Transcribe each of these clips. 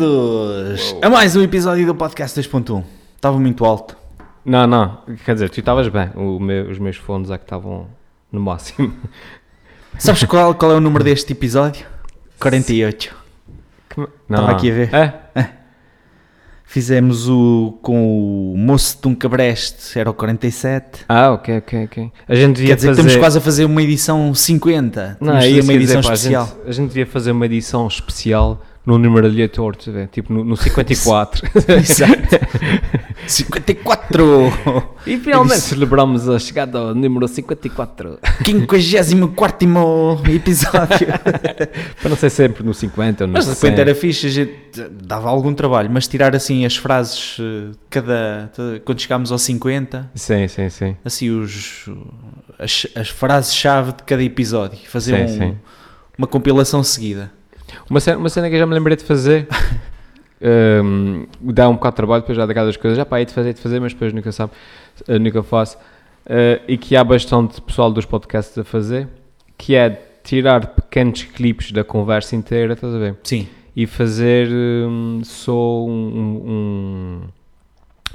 Bem-vindos a mais um episódio do podcast 2.1. Estava muito alto. Não, não, quer dizer, tu estavas bem, meu- os meus fones é que estavam no máximo. Sabes qual, qual é o número deste episódio? 48. Que- Estava aqui a ver. É? Fizemos o com o moço de um cabreste, era o 47. Ah, ok, ok, ok. A gente devia Quer dizer, fazer... estamos quase a fazer uma edição 50. Não, é uma ia dizer, edição pá, a especial. gente, a gente devia fazer uma edição especial no número aleatório, vê, tipo no, no 54. Exato. 54! e finalmente celebramos a chegada ao número 54. 54 episódio. Para não ser sempre no 50 ou no Mas de 100. repente era fixe, a gente dava algum trabalho, mas tirar assim as frases, eh, cada, quando chegámos aos 50, Sim, sim, sim. assim os, as, as frases-chave de cada episódio, fazer Sim, um- sim. uma compilação seguida. Uma cena, uma cena que eu já me lembrei de fazer, hum, dá um bocado de trabalho, depois já daquelas coisas, já pá, hei de fazer, hei de fazer, mas depois nunca sabe, eh, nunca faço, Eh, e que há bastante pessoal dos podcasts a fazer, que é tirar pequenos clipes da conversa inteira, estás a ver? Sim, E fazer hum, só um, um- um-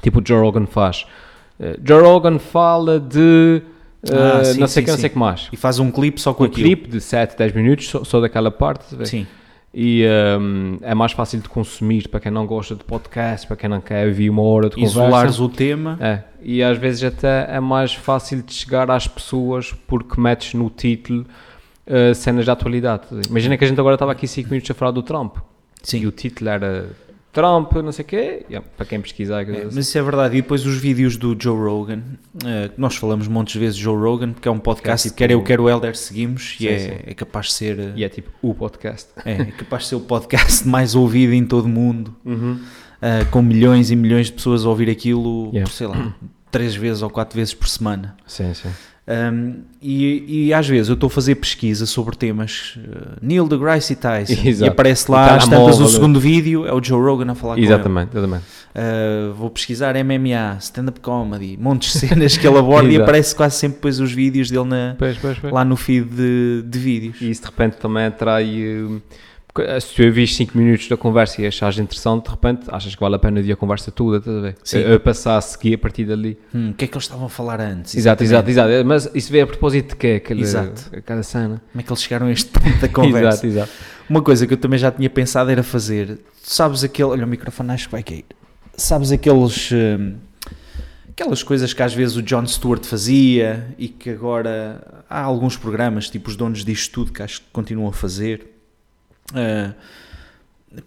tipo o Joe Rogan faz. Eh, Joe Rogan fala de eh, Ah, sim, não sei o que, não sei que mais. e faz um clipe só com Um aquilo. clipe de 7, 10 minutos, só, só daquela parte? Sim, E hum, é mais fácil de consumir para quem não gosta de podcast, para quem não quer ouvir uma hora de isolares conversa. o tema. É, e às vezes até é mais fácil de chegar às pessoas porque metes no título uh, cenas de atualidade. Imagina que a gente agora estava aqui 5 minutos a falar do Trump e Sim, o título era Trump, não sei o quê, Yeah, para quem pesquisar. É, mas isso é verdade. E depois os vídeos do Joe Rogan, eh, que nós falamos montes de vezes Joe Rogan, porque é um podcast, tipo- quer eu, quer o Helder, seguimos, Sim, e é, sim. é capaz de ser... eh, E é tipo o podcast. É, é capaz de ser o podcast mais ouvido em todo o mundo, Uhum. ah, com milhões e milhões de pessoas a ouvir aquilo, Yeah. sei lá, três vezes ou quatro vezes por semana. Sim, sim. Um, e, e às vezes eu estou a fazer pesquisa sobre temas uh, Neil deGrasse Tyson e Exato. aparece O lá às tantas o segundo vídeo é o Joe Rogan a falar Exatamente, exatamente. com ele. Uh, vou pesquisar MMA, stand-up comedy, montes de cenas que ele aborda e aparece quase sempre depois os vídeos dele na- Pois, pois, pois. lá no feed de, de vídeos. E isso de repente também atrai. eh, Se tu ouvires 5 minutos da conversa e achares interessante, de repente achas que vale a pena ouvir a conversa toda, estás a ver? Sim. A, a passar a seguir a partir dali. Hum, o que é que eles estavam a falar antes? Exato, exato, exato. Mas isso veio a propósito de quê? Aquele, Exato. Cada cena. Como é que eles chegaram a este ponto da conversa? Exato, exato. Uma coisa que eu também já tinha pensado era fazer. Sabes aquele. Olha, o microfone acho que vai cair. Sabes aqueles. hum, aquelas coisas que às vezes o Jon Stewart fazia e que agora há alguns programas, tipo os donos disto tudo, que acho que continuam a fazer. Ah,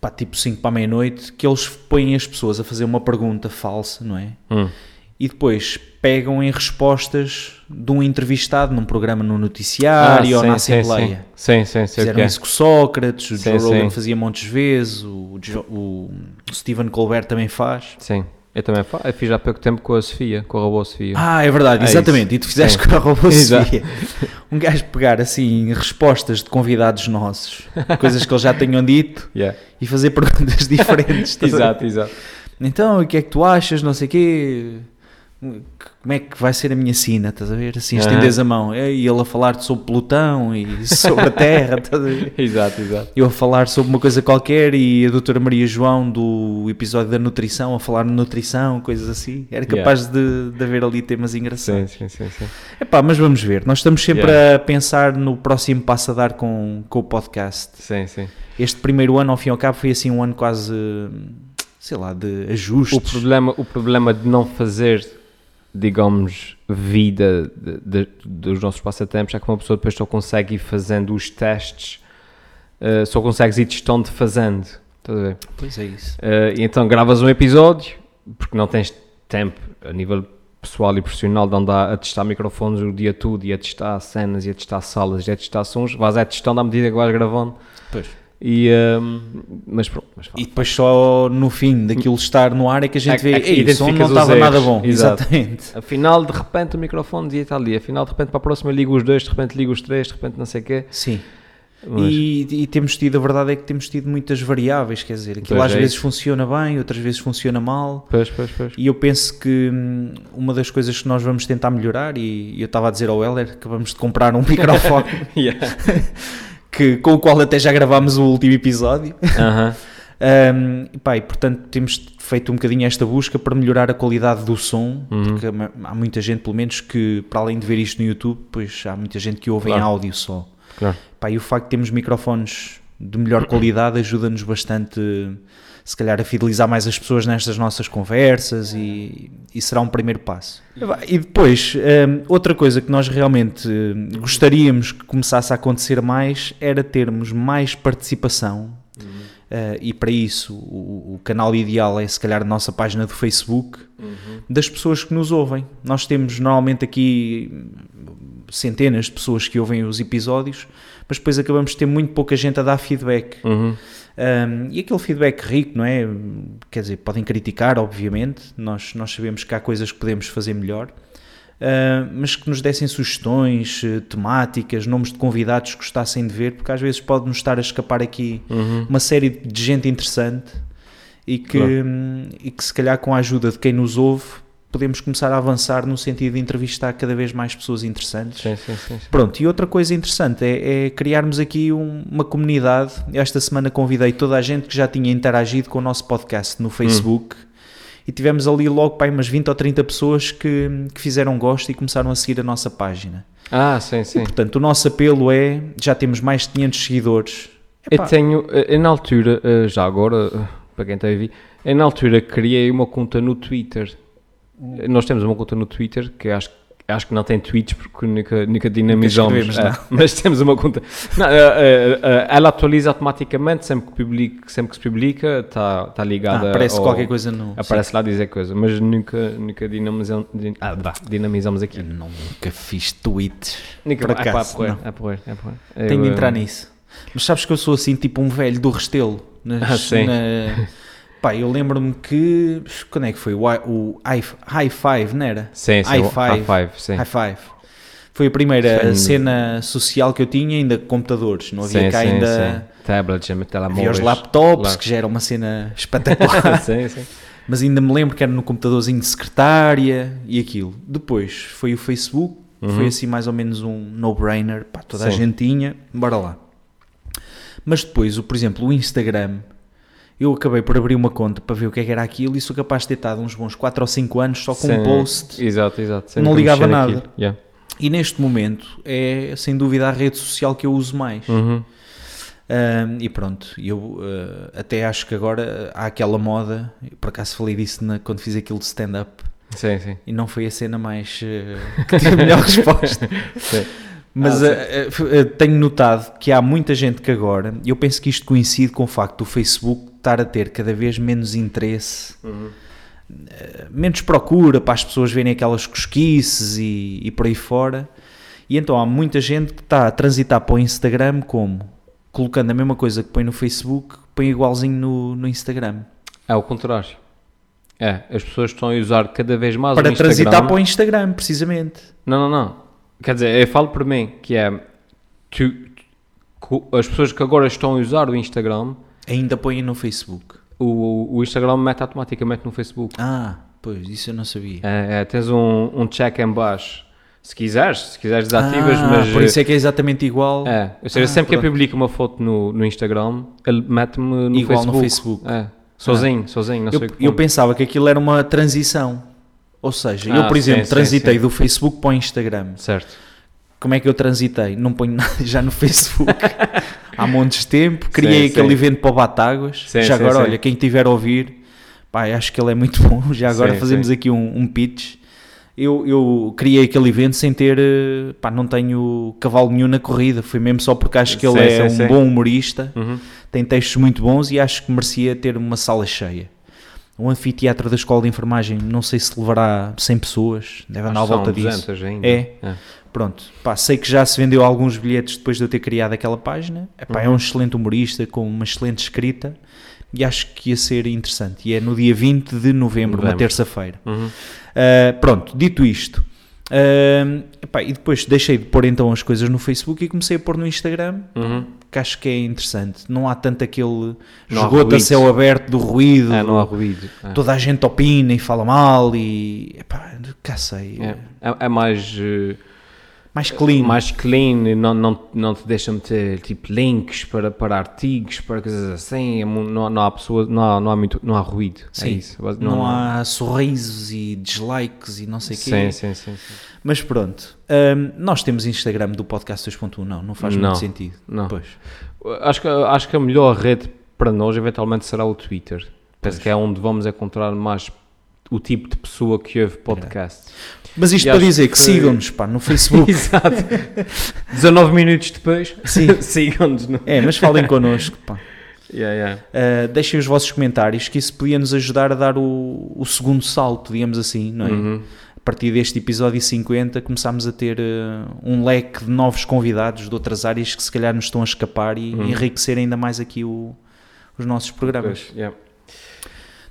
pá, tipo 5 para a meia-noite, que eles põem as pessoas a fazer uma pergunta falsa, não é? Hum. E depois pegam em respostas de um entrevistado num programa no noticiário ou Ah, na sim, sim, Assembleia. Sim, sim, sim. o Fizeram é. isso com Sócrates, o Sim, Joe Rogan fazia montes vezes, o, Jo- o Stephen Colbert também faz. Sim. Eu também eu fiz há pouco tempo com a Sofia, com a robô Sofia. Ah, é verdade, É exatamente. isso. E tu fizeste Sim. com a Robô Exato. Sofia. Um gajo pegar assim respostas de convidados nossos, coisas que eles já tenham dito, Yeah. e fazer perguntas diferentes. ver? Exato, exato. Então, o que é que tu achas? Não sei o quê. Como é que vai ser a minha sina? Estás a ver? Assim, estendes a mão. E ele a falar sobre Plutão e sobre a Terra. Estás a ver? Exato, exato. eu a falar sobre uma coisa qualquer e a doutora Maria João do episódio da nutrição a falar de nutrição, coisas assim. Era capaz de, de haver ali temas engraçados. Sim, sim, sim, sim. Epá, mas vamos ver. Nós estamos sempre Yeah. a pensar no próximo passo a dar com, com o podcast. Sim, sim. Este primeiro ano, ao fim e ao cabo, foi assim um ano quase, sei lá, de ajustes. O problema, o problema de não fazer, digamos, vida de- de- dos nossos passatempos é que uma pessoa depois só consegue ir fazendo os testes, eh, só consegues ir testando fazendo. Estás a ver? Pois é isso. E então gravas um episódio, porque não tens tempo a nível pessoal e profissional de andar a testar microfones o dia todo e a testar cenas e a testar salas e a testar sons, vais a testando à medida que vais gravando. Pois. E, ehm, mas pronto, mas E depois só no fim daquilo estar no ar é que a gente É- vê, é que Ei, o som não estava nada erros." bom. Exato. Exatamente. Afinal, de repente o microfone dizia está ali, afinal, de repente para a próxima ligo os dois, de repente ligo os três, de repente não sei o quê. Sim. Mas- E, e temos tido, a verdade é que temos tido muitas variáveis, quer dizer, aquilo Pois às é vezes isso. funciona bem, outras vezes funciona mal. Pois, pois, pois. E eu penso que hum, uma das coisas que nós vamos tentar melhorar, e eu estava a dizer ao Heller que vamos de comprar um microfone Yeah. que, com o qual até já gravámos o último episódio, Aham. Um, pá, e, portanto temos feito um bocadinho esta busca para melhorar a qualidade do som, Uhum. porque há- muita gente, pelo menos, que para além de ver isto no YouTube, pois há muita gente que ouve em Claro. áudio só. Claro. Pá, e o facto de termos microfones de melhor qualidade ajuda-nos bastante, se calhar, a fidelizar mais as pessoas nestas nossas conversas e, e será um primeiro passo. E depois, hum, outra coisa que nós realmente hum, gostaríamos que começasse a acontecer mais era termos mais participação. Uh, e para isso, o, o canal ideal é se calhar a nossa página do Facebook das pessoas que nos ouvem. Nós temos normalmente aqui centenas de pessoas que ouvem os episódios, mas depois acabamos de ter muito pouca gente a dar feedback. Uhum. Um, e aquele feedback rico, não é? Quer dizer, podem criticar, obviamente, nós, nós sabemos que há coisas que podemos fazer melhor, uh, mas que nos dessem sugestões, eh, temáticas, nomes de convidados que gostassem de ver, porque às vezes pode-nos estar a escapar aqui Uhum. uma série de gente interessante e que, Claro. e que se calhar com a ajuda de quem nos ouve podemos começar a avançar no sentido de entrevistar cada vez mais pessoas interessantes. Sim, sim, sim. Pronto, e outra coisa interessante é, é criarmos aqui um- uma comunidade. Esta semana convidei toda a gente que já tinha interagido com o nosso podcast no Facebook e tivemos ali logo pá, umas 20 ou 30 pessoas que, que fizeram gosto e começaram a seguir a nossa página. Ah, sim, sim. Portanto, o nosso apelo é, já temos mais de 500 seguidores. Eu Epá, tenho, eh, eu na altura, eh, já agora, eh, para quem está a ouvir, eu na altura criei uma conta no Twitter. Eh, Nós temos uma conta no Twitter que acho, acho que não tem tweets porque nunca, nunca dinamizamos. mas temos uma conta. Não, eh, eh, eh, ela atualiza automaticamente sempre que, publica, sempre que se publica, está tá ligada. ah, aparece ao- qualquer coisa no. Aparece lá dizer coisa, mas nunca, nunca dinamizamos, din- ah, vá, dinamizamos Eu aqui. não, nunca fiz tweets. Nunca, é pá, acaso, é porrer, é é porrer. Tenho de Eu, entrar nisso. Mas sabes que eu sou assim, tipo um velho do Restelo. Nas- Ah, sim. na- Pá, eu lembro-me que. Quando é que foi? O, i- o i- High Five, não era? Sim, sim, High five. High Five, sim. High Five. Foi a primeira Sim. cena social que eu tinha, ainda com computadores. Não havia sim, cá sim, ainda. sim. Tablets, Havia telemóveis. os laptops, lá. que já era uma cena espetacular. sim, sim. Mas ainda me lembro que era no computadorzinho de secretária e aquilo. Depois foi o Facebook, foi assim mais ou menos um no-brainer, pá, toda a gente tinha, bora lá. Mas depois, o, por exemplo, o Instagram, eu acabei por abrir uma conta para ver o que é que era aquilo e sou capaz de ter estado uns bons 4 ou 5 anos só com Sim, um post. Exato, exato. Sem Não ligava nada. Yeah. E neste momento é sem dúvida a rede social que eu uso mais. Uhum. Ahm, e pronto, eu ah, até acho que agora há aquela moda, por acaso falei disso na- quando fiz aquilo de stand-up, Sim, sim. e não foi a cena mais eh, que tive a melhor resposta. Sim. Mas Ah, eh, eh, eh, tenho notado que há muita gente que agora, e eu penso que isto coincide com o facto do Facebook estar a ter cada vez menos interesse, Uhum. menos procura para as pessoas verem aquelas cosquices e, e por aí fora. E então há muita gente que está a transitar para o Instagram como? Colocando a mesma coisa que põe no Facebook, põe igualzinho no, no Instagram. É o contrário. É, as pessoas estão a usar cada vez mais Para o Instagram. transitar para o Instagram, precisamente. Não, não, não. Quer dizer, eu falo por mim, que é... Tu, tu- as pessoas que agora estão a usar o Instagram, Ainda põem no Facebook. o, o Instagram mete automaticamente no Facebook. Ah, pois, isso eu não sabia. É, é, tens um, um check em baixo. Se quiseres, se quiseres desativas, Ah, mas... Por isso é que é exatamente igual. É, ou seja, Ah, sempre que eu pronto. publico uma foto no, no Instagram, ele mete-me no Igual Facebook. no Facebook. É, sozinho, sozinho, não eu, sei eu pensava que aquilo era uma transição. Ou seja, Ah, eu, por sim, exemplo, sim, transitei sim. do Facebook para o Instagram. Certo. Como é que eu transitei? Não ponho nada já no Facebook há montes de tempo. Criei Sim, aquele sim. evento para o Batáguas. Sim, já sim, agora, sim. olha, quem estiver a ouvir, pá, acho que ele é muito bom. Já agora Sim, fazemos sim. aqui um, um pitch. Eu, eu criei aquele evento sem ter, eh, pá, não tenho cavalo nenhum na corrida. Foi mesmo só porque acho que ele Sim, é sim, um sim. bom humorista. Uhum. tem textos muito bons e acho que merecia ter uma sala cheia. O anfiteatro da Escola de Enfermagem, não sei se levará 100 pessoas, deve andar à volta disso. 200 ainda. É. Pronto, pá, sei que já se vendeu alguns bilhetes depois de eu ter criado aquela página. Epá, É Uhum. um excelente humorista com uma excelente escrita e acho que ia ser interessante. E é no dia 20 de novembro, uma Novembro. terça-feira. Uhum. Uh, pronto, dito isto, uh, epá, e depois deixei de pôr então as coisas no Facebook e comecei a pôr no Instagram Uhum. que acho que é interessante. Não há tanto aquele Não esgoto a céu aberto do ruído. É, não há ruído. É. Toda a gente opina e fala mal e. Epá, cá sei. É, é, é mais. eh, Mais clean. mais clean, e não, não, não te deixa meter tipo links para, para artigos, para coisas assim, é não, há- não há pessoa, não há, não há, muito, não há ruído. É Sim. isso. não, há sorrisos e dislikes e não sei o quê. Sim, sim, sim, sim. Mas pronto, hum, nós temos Instagram do podcast 2.1, não, não faz Não. muito sentido. Não. Pois. Acho que, acho que a melhor rede para nós eventualmente será o Twitter. Penso Pois. que é onde vamos encontrar mais o tipo de pessoa que ouve podcast. Mas isto E para dizer que que sigam-nos pá, no Facebook. Exato. 19 minutos depois, Sim. sigam-nos. No... É, mas falem connosco. Pá. Yeah, yeah. Uh, deixem os vossos comentários, que isso podia nos ajudar a dar o, o segundo salto, digamos assim, não é? Uhum. A partir deste episódio 50 começámos a ter uh, um leque de novos convidados de outras áreas que se calhar nos estão a escapar e Uhum. enriquecer ainda mais aqui o- os nossos programas. Pois, yeah.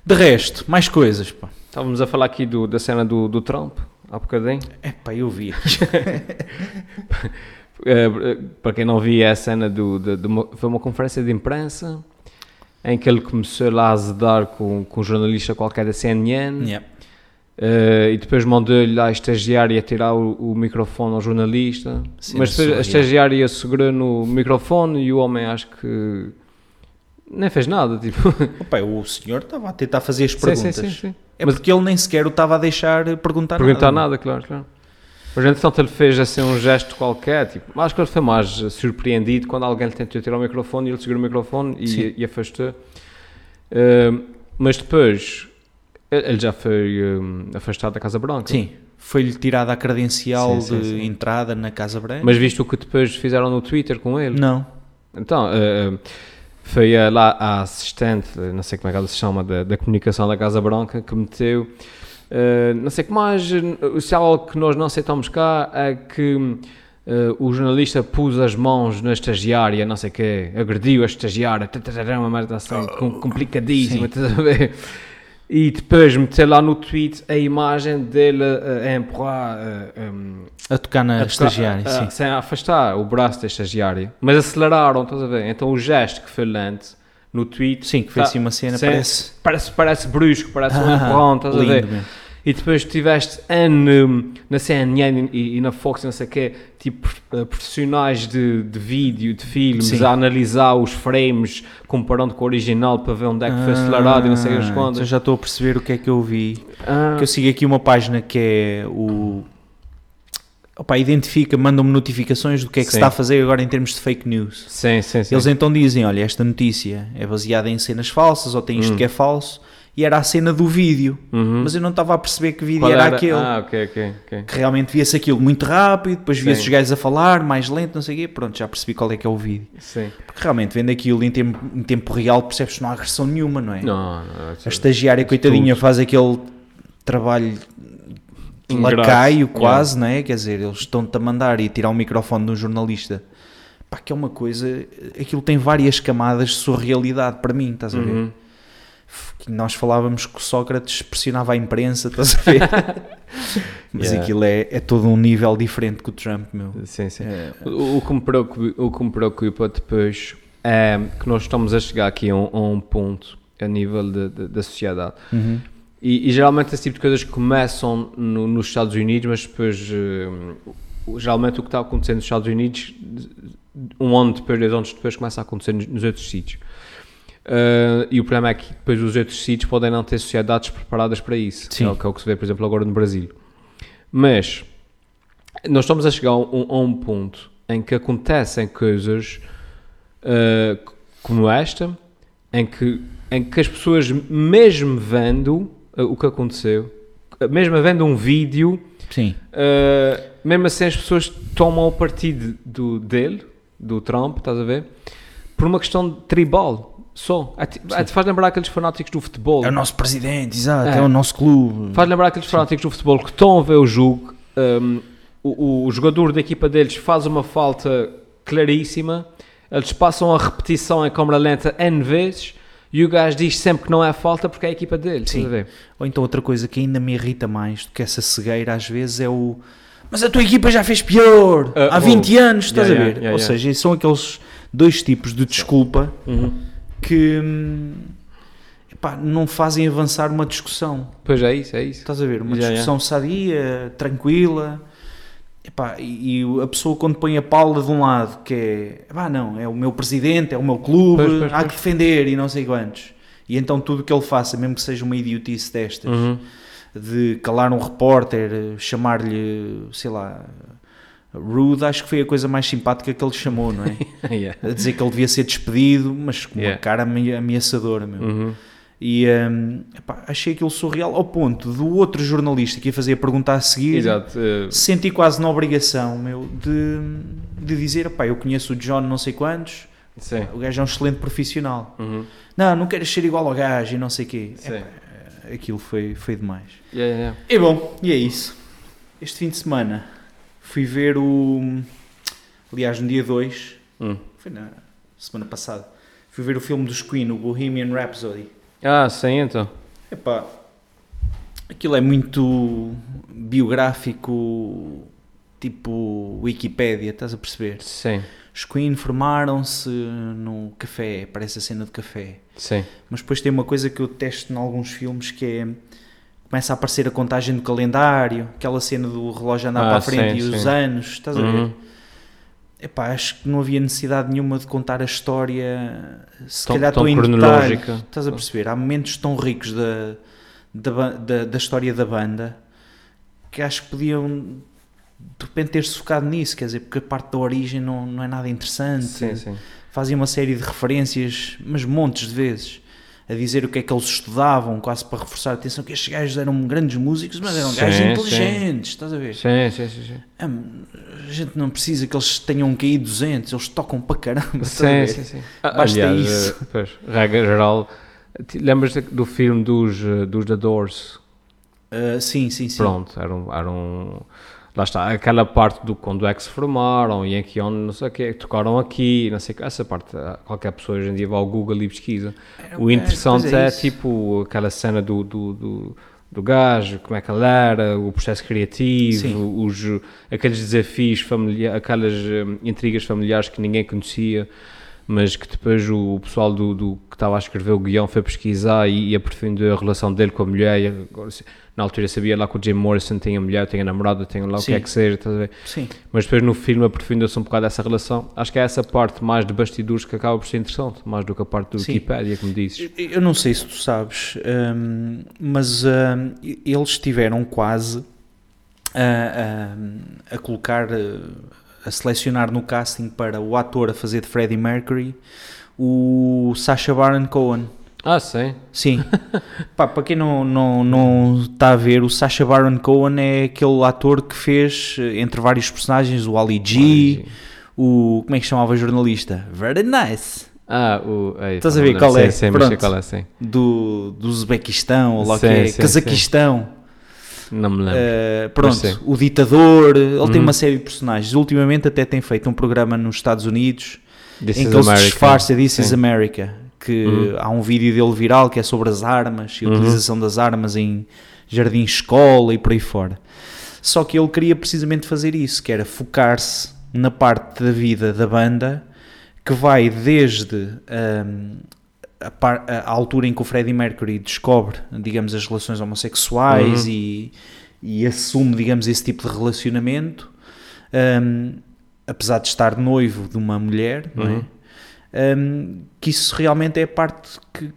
De resto, mais coisas, pá. Estávamos a falar aqui do- da cena do, do Trump, há bocadinho. É pá, eu vi. Eh, para quem não viu, é a cena do, de, de uma, foi uma conferência de imprensa em que ele começou lá a azedar com, com um jornalista qualquer da CNN Yeah. eh, e depois mandou-lhe a estagiária tirar o, o microfone ao jornalista. Cena Mas depois a estagiária segurou no microfone e o homem acho que nem fez nada. Tipo. Opa, o senhor estava a tentar fazer as perguntas. sim, sim, sim. É Mas- porque ele nem sequer o estava a deixar perguntar, Perguntar nada. nada, claro, claro. Mas entretanto ele fez assim um gesto qualquer, tipo, acho que ele foi mais surpreendido quando alguém lhe tentou tirar o microfone e ele segurou o microfone e, e afastou. Eh, mas depois ele já foi eh, afastado da Casa Branca. Sim, foi-lhe tirada a credencial Sim, de sim. entrada na Casa Branca. Mas viste o que depois fizeram no Twitter com ele? Não. Então, eh, eh, foi eh, lá a assistente, não sei como é que ela se chama, da, da comunicação da Casa Branca, que meteu, eh, não sei o que mais, eh, se há algo que nós não aceitamos cá é que eh, o jornalista pôs as mãos na estagiária, não sei o quê, agrediu a estagiária, uma merda assim, com- complicadíssima, sim. estás a ver? E depois meter lá no tweet a imagem dele eh, a empurrar eh, em, A tocar na a tocar- estagiária, a- sim. a- sem afastar o braço da estagiária. Mas aceleraram, estás a ver? Então o gesto que foi lento no tweet. Sim, que foi tá- assim uma cena, sim, parece... Parece, parece brusco, parece um Ah, empurrão, estás a ver? mesmo. E depois tiveste N hum, na CNN e, e na Fox, não sei o quê, tipo eh, profissionais de, de vídeo, de filmes, Sim. a analisar os frames, comparando com o original para ver onde é que foi acelerado e não sei as Ah, quantas. então já estou a perceber o que é que eu vi. Ah, Que eu sigo aqui uma página que é o... Opa, identifica, mandam-me notificações do que é que se Sim. está a fazer agora em termos de fake news. sim, sim, sim. Eles então dizem, olha, esta notícia é baseada em cenas falsas ou tem isto Hum. que é falso e era a cena do vídeo. Uhum. Mas eu não estava a perceber que vídeo Qual era, aquele. Ah, ok, ok, ok. Que realmente via-se aquilo muito rápido, depois via-se os gajos a falar, mais lento, não sei o quê. Pronto, já percebi qual é que é o vídeo. Sim. Porque realmente, vendo aquilo em tempo, em tempo real, percebes que não há agressão nenhuma, não é? Não, não. A estagiária, coitadinha, faz aquele trabalho Ingrato, lacaio quase, não é? Quer dizer, eles estão-te a mandar e tirar o microfone de um jornalista. Pá, que é uma coisa... Aquilo tem várias camadas de surrealidade para mim, estás a ver? Uhum. Que nós falávamos que o Sócrates pressionava a imprensa, estás a ver? Mas Yeah. aquilo é, é todo um nível diferente que o Trump, meu. Sim, sim. É, O, o que me preocupa, o que me preocupa depois é que nós estamos a chegar aqui a um, a um ponto a nível de- de- da sociedade. uhum. E, e geralmente esse tipo de coisas começam no- nos Estados Unidos, mas depois, o- geralmente o que está acontecendo nos Estados Unidos, um ano depois, dois anos depois, começa a acontecer nos, nos outros sítios. Eh, e o problema é que depois os outros sítios podem não ter sociedades preparadas para isso, que Sim. é, o- que é o que se vê, por exemplo, agora no Brasil. Mas nós estamos a chegar a um, a um ponto em que acontecem coisas eh, como esta, em que, em que as pessoas, mesmo vendo eh, o que aconteceu, mesmo vendo um vídeo, Sim, mesmo assim as pessoas tomam o partido do, dele, do Trump, estás a ver? Por uma questão tribal, só. É, ti- é, te faz lembrar aqueles fanáticos do futebol. é o nosso presidente, exato, é, É. o nosso clube. Faz lembrar aqueles fanáticos do futebol que estão a ver o jogo, um, o, o jogador da equipa deles faz uma falta claríssima, eles passam a repetição em câmera lenta N vezes e o gajo diz sempre que não é falta porque é a equipa dele. Sim. Ou então outra coisa que ainda me irrita mais do que essa cegueira às vezes é o mas a tua equipa já fez pior Ah, há 20 anos, estás yeah, a ver? yeah, yeah, Ou seja, são aqueles dois tipos de desculpa que hum, epá, não fazem avançar uma discussão. Pois é isso, é isso. Estás a ver? Uma Yeah, discussão sadia, tranquila. epá, e, e a pessoa quando põe a paula de um lado, que é, pá, não, é o meu presidente, é o meu clube, Pois, pois, há pois. que defender e não sei quantos. E então tudo o que ele faça, mesmo que seja uma idiotice destas, Uhum. de calar um repórter, chamar-lhe, sei lá, rude, acho que foi a coisa mais simpática que ele chamou, não é? Yeah. a dizer que ele devia ser despedido, mas com uma Yeah. cara ame- ameaçadora, meu. Uhum. E hum, epá, achei aquilo surreal, ao ponto do outro jornalista que ia fazer a pergunta a seguir, Exato. eh, se senti quase na obrigação, meu, de, de dizer, epá, eu conheço o John não sei quantos, sim. o gajo é um excelente profissional. Uhum. Não, não queres ser igual ao gajo e não sei o quê. Epá, aquilo foi, foi demais. Yeah, yeah. E bom, e é isso. Este fim de semana fui ver o. Aliás, no dia 2, Hum. foi na semana passada, fui ver o filme dos Queen, o Bohemian Rhapsody. Ah, sim, então. Epá, aquilo é muito biográfico, tipo Wikipédia, estás a perceber? Sim, Os Queen formaram-se no café, parece a cena de café. sim. Mas depois tem uma coisa que eu testo em alguns filmes que é começa a aparecer a contagem do calendário, aquela cena do relógio andar Ah, para a frente sim, e os sim. anos, estás a ver? Uhum. Epá, acho que não havia necessidade nenhuma de contar a história, se Tão- calhar tão estou em cronológica. detalhe, estás a perceber? Há momentos tão ricos da, da, da, da história da banda que acho que podiam de repente ter-se focado nisso, quer dizer, porque a parte da origem não, não é nada interessante, Sim, sim. fazia uma série de referências, mas montes de vezes, a dizer o que é que eles estudavam, quase para reforçar a atenção que estes gajos eram grandes músicos, mas eram Sim, gajos sim. inteligentes, estás a ver? Sim, sim, sim. sim. A gente não precisa que eles tenham QI 200, eles tocam para caramba, Sim, sim, sim. Ah, Basta aliás, isso. eh, Pois, regra geral. Lembras-te do filme dos, eh, dos The Doors? Ah, sim, sim, sim. Pronto, era um, era um- Lá está, aquela parte do quando é que se formaram e em que onde, não sei o quê, tocaram aqui, não sei. Essa parte, ah, qualquer pessoa hoje em dia vai ao Google e pesquisa. O interessante pois é, isso. tipo aquela cena do, do, do, do gajo, como é que ele era, o processo criativo, Sim. os, aqueles desafios familiares, aquelas hum, intrigas familiares que ninguém conhecia, mas que depois o, pessoal do, do- que estava a escrever o guião foi pesquisar e, e aprofundou a relação dele com a mulher. E agora, na altura sabia lá que o Jim Morrison tinha mulher, tinha namorada, tinha lá o que Sim. é que seja, estás a ver? Sim. Mas depois no filme aprofundou-se um bocado essa relação. Acho que é essa parte mais de bastidores que acaba por ser interessante, mais do que a parte do Sim. Wikipedia, como dizes. Eu- não sei se tu sabes, hum, mas hum, eles estiveram quase a, a- a colocar, eh, a selecionar no casting para o ator a fazer de Freddie Mercury o Sacha Baron Cohen. Ah, sim. Sim. Pá, para quem não, não, não está a ver, o Sacha Baron Cohen é aquele ator que fez, eh, entre vários personagens, o Ali G, o. Como é que chamava o jornalista? Very nice. Ah, o. ei, Estás a ver qual é? Sim, sim, Pronto. qual é, sim. Do, do Uzbequistão, ou lá o que Sim, é, sim, Cazaquistão. Não me lembro. Uh, pronto, o ditador, ele tem Uhum. uma série de personagens. Ultimamente até tem feito um programa nos Estados Unidos This em is que ele se America. disfarça This is Sim. America, que Uhum. há um vídeo dele viral que é sobre as armas e a Uhum. utilização das armas em jardim escola e por aí fora. Só que ele queria precisamente fazer isso, que era focar-se na parte da vida da banda que vai desde hum, a, par- a altura em que o Freddie Mercury descobre, digamos, as relações homossexuais Uhum. e, e assume, digamos, esse tipo de relacionamento, hum, apesar de estar noivo de uma mulher, é? Uhum. Um, que isso realmente é a parte que,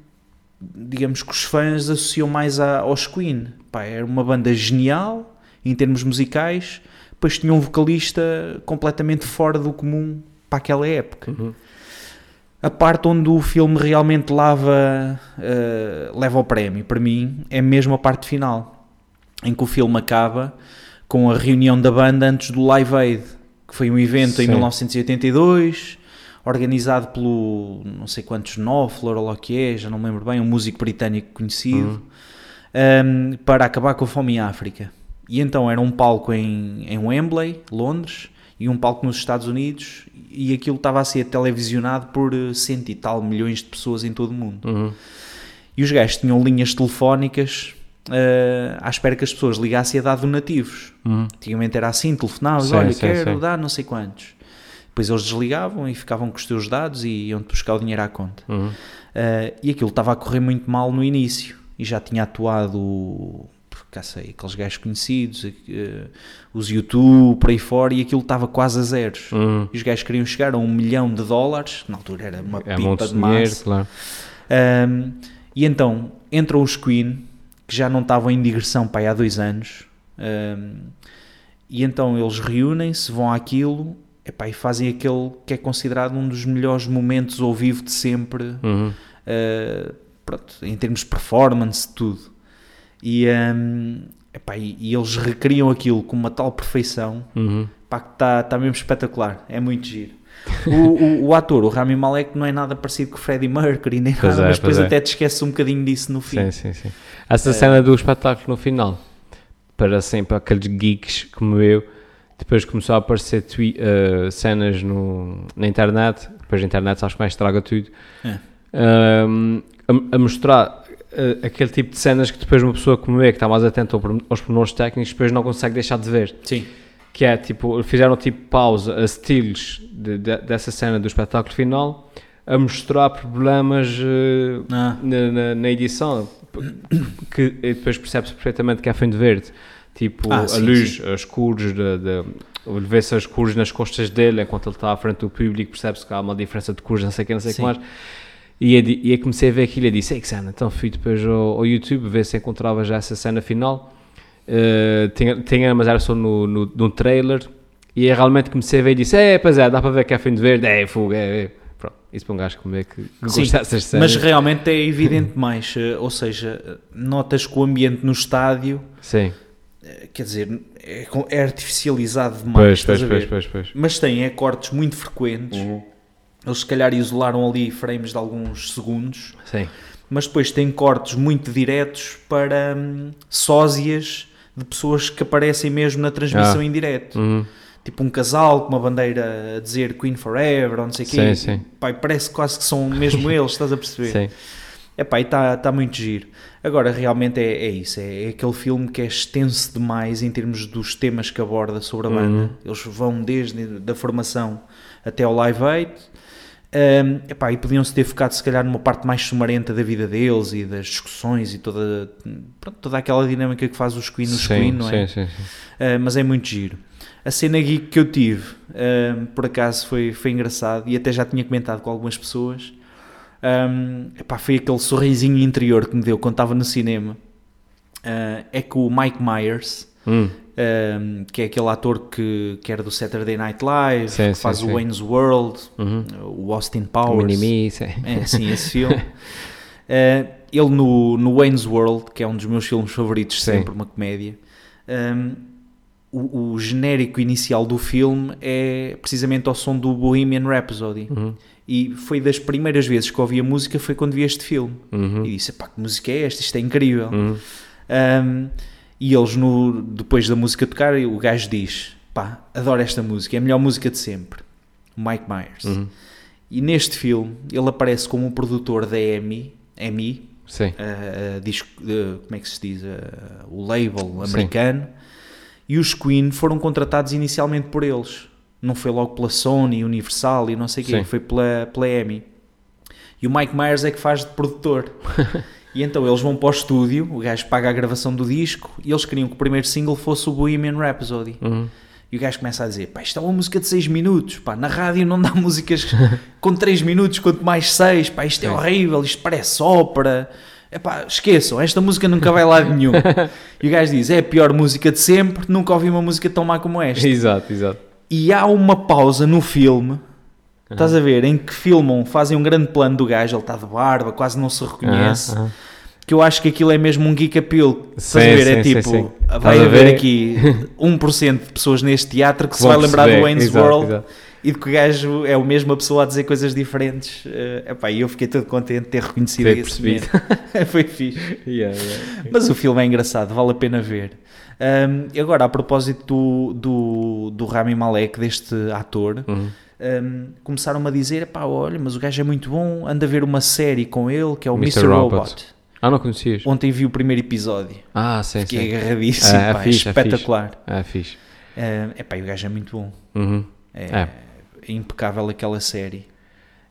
digamos, que os fãs associam mais a- aos Queen. Pá, era uma banda genial em termos musicais, depois tinha um vocalista completamente fora do comum para aquela época. Uhum. A parte onde o filme realmente lava, eh, leva ao prémio, para mim, é mesmo a parte final, em que o filme acaba com a reunião da banda antes do Live Aid, que foi um evento em Sim. 1982, organizado pelo não sei quantos Knopfler ou o que é, já não me lembro bem, um músico britânico conhecido, um, para acabar com a fome em África. E então era um palco em, em Wembley, Londres, e um palco nos Estados Unidos, e aquilo estava a ser televisionado por eh, cento e tal milhões de pessoas em todo o mundo. Uhum. E os gajos tinham linhas telefónicas eh, à espera que as pessoas ligassem a dar donativos. Uhum. Antigamente era assim, telefonavas, olha, sim, quero sim. dar não sei quantos. Depois eles desligavam e ficavam com os teus dados e iam-te buscar o dinheiro à conta. Uhum. Uh, e aquilo estava a correr muito mal no início e já tinha atuado aqueles gajos conhecidos, eh, os YouTube, por aí fora, e aquilo estava quase a zeros. Uhum. E os gajos queriam chegar a um milhão de dólares, na altura era uma É pipa de dinheiro, massa. claro. Um, e então entram os Queen, que já não estavam em digressão para há dois anos, um, e então eles reúnem-se, vão àquilo epá, e fazem aquele que é considerado um dos melhores momentos ao vivo de sempre, Uhum. uh, pronto, em termos de performance, tudo. E, um, epá, e, e eles recriam aquilo com uma tal perfeição Uhum. que está tá mesmo espetacular, é muito giro. O, o, o ator, o Rami Malek, não é nada parecido com o Freddie Mercury, nem Pois nada, é, mas depois pois é. até te esqueces um bocadinho disso no fim. Sim, sim, sim. Essa É. cena do espetáculo no final, para sempre aqueles geeks como eu, depois começou a aparecer twi- eh, cenas no, na internet, depois a internet acho que mais estraga tudo, É. Ahm, a, a mostrar eh, aquele tipo de cenas que depois uma pessoa como eu, que está mais atenta aos pormenores técnicos, depois não consegue deixar de ver. Sim. Que é tipo, fizeram tipo pausa a estilos de- de- dessa cena do espetáculo final a mostrar problemas eh, Ah, na, na- na edição que depois percebe-se perfeitamente que é fim de verde. Tipo, Ah, a sim, luz, as cores, de, de, vê-se as cores nas costas dele enquanto ele está à frente do público, percebe-se que há uma diferença de cores, não sei o que, não sei o que Sim. mais. E e eu comecei a ver aquilo e disse: Ei, que cena, então fui depois ao, ao YouTube ver se encontrava já essa cena final. Eh, tinha, tinha, mas era só no, no, no trailer. E eu realmente comecei a ver e disse: É, pois é, dá para ver que é fim de verde, é fogo, é. é. Pronto, isso para um gajo como é que, que gosta dessas cenas. mas realmente é evidente mais, eh, ou seja, notas que o ambiente no estádio, Sim, eh, quer dizer, é, é artificializado demais, pois, pois, pois, pois, pois. mas tem é, cortes muito frequentes. Eles se calhar isolaram ali frames de alguns segundos, Sim. mas depois tem cortes muito diretos para hum, sósias de pessoas que aparecem mesmo na transmissão Ah. em direto. Uhum. Tipo um casal com uma bandeira a dizer Queen Forever ou não sei o quê. Sim, sim. Pai, parece quase que são mesmo eles, estás a perceber? Sim. Epá, e está tá muito giro. Agora, realmente é, é isso, é, é aquele filme que é extenso demais em termos dos temas que aborda sobre a banda. Uhum. Eles vão desde da formação até ao Live Aid. Um, epá, e podiam-se ter focado se calhar numa parte mais sumarenta da vida deles e das discussões e toda, pronto, toda aquela dinâmica que faz os Queen nos sim, Queen, não é? sim, sim, sim. Uh, mas é muito giro. A cena geek que eu tive, um, por acaso, foi, foi engraçado e até já tinha comentado com algumas pessoas. Um, epá, foi aquele sorrisinho interior que me deu quando estava no cinema. Uh, é que o Mike Myers, Hum, um, que é aquele ator que, que era do Saturday Night Live, Sim, que sim, faz sim. o Wayne's World, uhum. o Austin O Powers. Minimi, sim. É, sim, esse filme. Uh, ele no, no Wayne's World, que é um dos meus filmes favoritos, sempre uma comédia, um, o, o genérico inicial do filme é precisamente ao som do Bohemian Rhapsody. Uhum. E foi das primeiras vezes que ouvi a música foi quando vi este filme. Uhum. E disse, pá, que música é esta? Isto é incrível. Uhum. Um, e eles, no, depois da música tocar, o gajo diz, pá, adoro esta música, é a melhor música de sempre. O Mike Myers. Uhum. E neste filme ele aparece como um produtor da EMI, EMI Sim. disco- como é que se diz, o label Sim. americano, e os Queen foram contratados inicialmente por eles. Não foi logo pela Sony, Universal e não sei o quê, Sim. foi pela, pela EMI. E o Mike Myers é que faz de produtor. e então eles vão para o estúdio, o gajo paga a gravação do disco, e eles queriam que o primeiro single fosse o Bohemian Rhapsody. Uhum. E o gajo começa a dizer: pá, isto é uma música de 6 minutos, pá, na rádio não dá músicas com 3 minutos, quanto mais 6, pá, isto é Sim. horrível, isto parece ópera. É pá, esqueçam, esta música nunca vai lá de nenhum. e o gajo diz: é a pior música de sempre, nunca ouvi uma música tão má como esta. Exato, exato. E há uma pausa no filme, estás a ver, em que filmam, fazem um grande plano do gajo, ele está de barba, quase não se reconhece. Aham. Que eu acho que aquilo é mesmo um geek appeal. Estás a Sim, ver? é sim, tipo, sim, sim. vai a haver ver? aqui 1% de pessoas neste teatro que se vai lembrar do Wayne's exato, World exato. e de que o gajo é a mesma pessoa a dizer coisas diferentes. Eh, epá, e eu fiquei todo contente de ter reconhecido Ter esse momento. Foi fixe. Yeah, yeah. Mas o filme é engraçado, vale a pena ver. Um, agora, a propósito do, do, do Rami Malek, deste ator, Uhum. Um, começaram-me a dizer: pá, olha, mas o gajo é muito bom, anda a ver uma série com ele que é o Mr. Robot. Robot. Ah, não conhecias? Ontem vi o primeiro episódio. Ah, sim, Fiquei sim. agarradíssimo, É, é pá, é fixe, é espetacular. Ah, fixe. É epá, e o gajo é muito bom. Uhum. É, É. é impecável aquela série.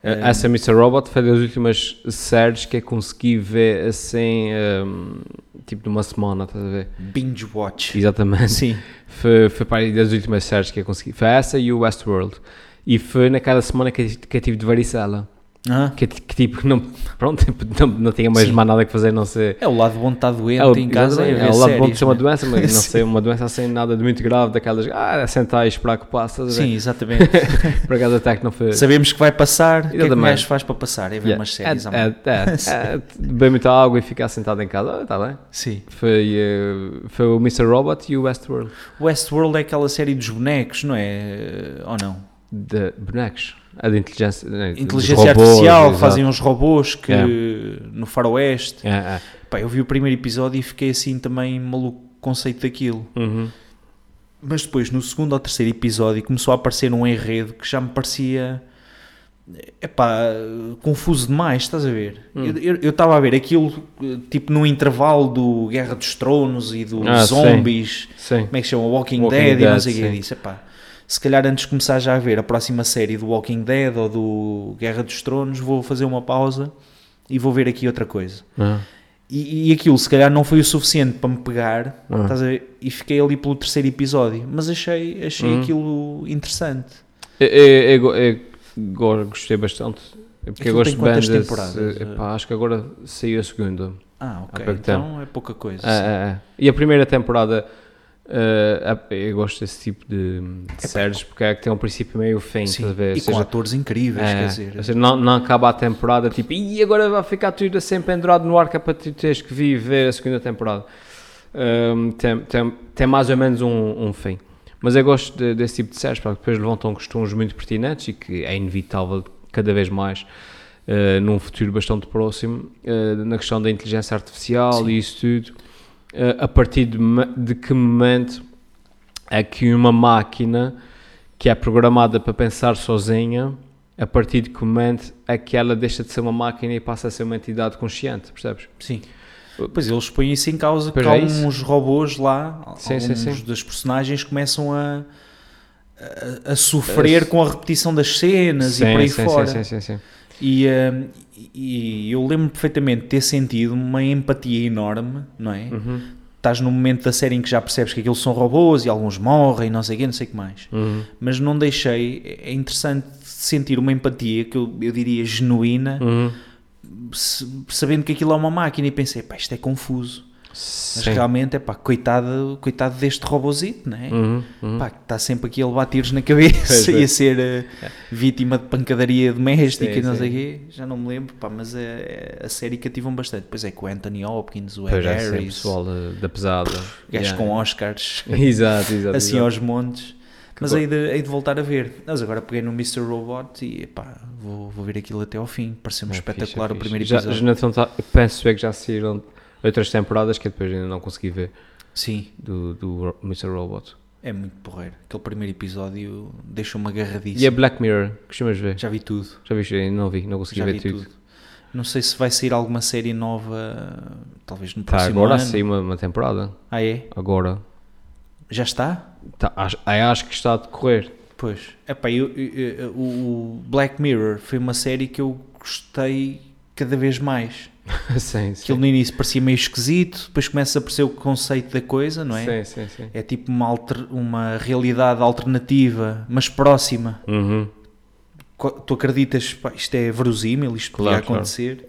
É, Essa Mr. Robot foi das últimas séries que eu consegui ver assim, ehm, tipo de uma semana, estás a ver? Binge watch. Exatamente. Sim. Foi, foi para das últimas séries que eu consegui. Foi essa e o Westworld. E foi naquela semana que, eu- que eu tive de varicela. Ah, Que, que tipo, não, pronto, não, não tinha mais Sim. mais nada que fazer, não sei. é o lado bom de estar doente o- em casa. É, ver é o lado bom de séries, ser uma né? doença, mas não sei, uma doença assim nada de muito grave, daquelas, ah, é sentar e esperar que passe, estás a ver? Sim, exatamente. Por acaso até que não foi. Sabemos que vai passar. O que é que gajo faz para passar? É ver Yeah. umas séries. é, mão. é, é, é, beber muita água e ficar sentado em casa, ah, tá bem. Sim. Foi, eh, foi o Mr. Robot e o Westworld. Westworld é aquela série dos bonecos, não é? Ou não? De bonecos. A de inteligência. né, Inteligência robôs, artificial, exato. fazem uns robôs que É. no faroeste. É, é. Pá, eu vi o primeiro episódio e fiquei assim também maluco conceito daquilo. Uhum. Mas depois, no segundo ou terceiro episódio, começou a aparecer um enredo que já me parecia. Epá, confuso demais, estás a ver? Hum. Eu- estava a ver aquilo tipo no intervalo do Guerra dos Tronos e dos Ah, zombies, Sim. como é que chama? Walking, Walking Dead, e não Dead, sei o que. Eu sim. disse, epá, se calhar antes de começar já a ver a próxima série do Walking Dead ou do Guerra dos Tronos, vou fazer uma pausa e vou ver aqui outra coisa. Ah. E, e aquilo se calhar não foi o suficiente para me pegar, ver? E fiquei ali pelo terceiro episódio, mas achei, achei Uhum. aquilo interessante. Eu- eu go- eu go- gostei bastante. É Porque Aquilo eu gosto quantas desse- temporadas? epá, acho que agora saiu a segunda. Ah, ok. Então é pouca coisa. É, é, é. E a primeira temporada, eh, eu gosto desse tipo de, de séries porque é que tem um princípio meio fim, Sim. E Ou com seja, atores incríveis, é, quer dizer. ou seja, não, não acaba a temporada tipo, e agora vai ficar tudo assim pendurado no ar que é para tu teres que vir ver a segunda temporada. Um, tem, tem, tem mais ou menos um, um fim. Mas eu gosto de- desse tipo de séries, porque depois levantam costumes muito pertinentes e que é inevitável cada vez mais eh, num futuro bastante próximo, eh, na questão da inteligência artificial Sim. e isso tudo, a partir de, de que momento é que uma máquina que é programada para pensar sozinha, a partir de que momento é que ela deixa de ser uma máquina e passa a ser uma entidade consciente, percebes? Sim. Pois eles põem isso em causa Pois que é isso. uns robôs lá, Sim, sim, alguns sim. dos personagens começam a, a, a sofrer com a repetição das cenas e por aí sim, fora. sim, sim, sim, sim. E, hum, e eu lembro perfeitamente de ter sentido uma empatia enorme, não é? Uhum, Estás num momento da série em que já percebes que aqueles são robôs e alguns morrem, não sei o quê, não sei o que mais. uhum, Mas não deixei, é interessante sentir uma empatia que eu, eu diria genuína, uhum. sabendo que aquilo é uma máquina e pensei, pá, isto é confuso. Mas Sim. realmente, é pá, coitado, coitado deste robôzito, não é? Uhum, uhum. Pá, que está sempre aqui a levar tiros na cabeça e é. a ser eh, vítima de pancadaria doméstica Sim, e não sim. sei o quê, já não me lembro, pá, mas a, a série cativam bastante. Pois é, com o Anthony Hopkins, o Ed Pois é, Harris, pessoal da, da pesada. gajos Yeah. com Oscars, Exato, exato. assim exato. aos montes. Mas hei de, hei de voltar a ver. Mas agora peguei no Mr. Robot e pá, vou, vou ver aquilo até ao fim. Pareceu-me É espetacular fixe, é o primeiro fixe. Já- episódio. Já, ta- penso é que já saíram outras temporadas que eu depois ainda não consegui ver Sim, do, do Mr. Robot. é muito porreiro. Aquele primeiro episódio deixou-me agarradíssimo. E a Black Mirror, costumas ver? Já vi tudo. Já viste? Ainda Não vi, não consegui Já ver vi tudo. tudo. Não sei se vai sair alguma série nova, talvez no Tá, próximo agora ano. saiu uma, uma temporada. Ah, é? Agora. Já está? Tá, acho, acho que está a decorrer. Pois. Epá, eu, eu- eu- o Black Mirror foi uma série que eu gostei cada vez mais. sim, sim. Aquilo no início parecia meio esquisito, depois começa a perceber o conceito da coisa, não é? Sim, sim, sim. É tipo uma, alter- uma realidade alternativa, mas próxima. Uhum. Tu acreditas, pá, isto é verosímil, isto podia Claro, claro. acontecer.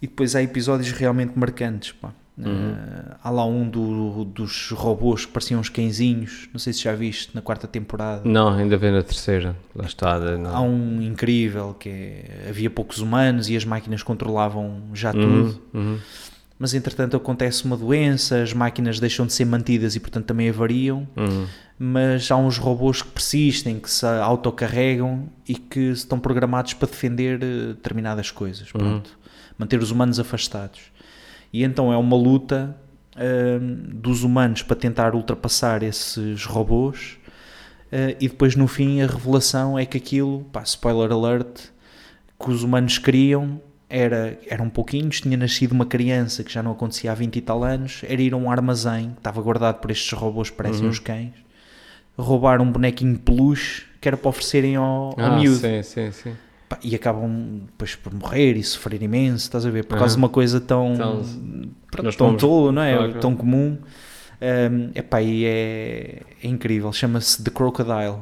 E depois há episódios realmente marcantes. Pá. Uhum. Eh, há lá um do- dos robôs que pareciam uns cãezinhos, não sei se já viste, na quarta temporada. Não, ainda vem na terceira. Lá está. não. Há um incrível que é, havia poucos humanos e as máquinas controlavam já Uhum, tudo. uhum. Mas entretanto acontece uma doença, as máquinas deixam de ser mantidas e portanto também avariam. Uhum. Mas há uns robôs que persistem, que se autocarregam e que estão programados para defender eh, determinadas coisas. Uhum. Manter os humanos afastados. E então é uma luta hum, dos humanos para tentar ultrapassar esses robôs. eh, e depois no fim a revelação é que aquilo, pá, spoiler alert, que os humanos queriam era, eram pouquinhos, tinha nascido uma criança que já não acontecia há 20 e tal anos, era ir a um armazém que estava guardado por estes robôs que parecem Uhum. os cães, roubar um bonequinho de peluche que era para oferecerem ao, ao Ah, miúdo. sim, sim, sim. Pá, e acabam depois por morrer e sofrer imenso, estás a ver? Por causa de uma coisa tão, Então, pronto, tão tola, não é? Claro. Tão comum. Um, epá, e é, é incrível, chama-se The Crocodile,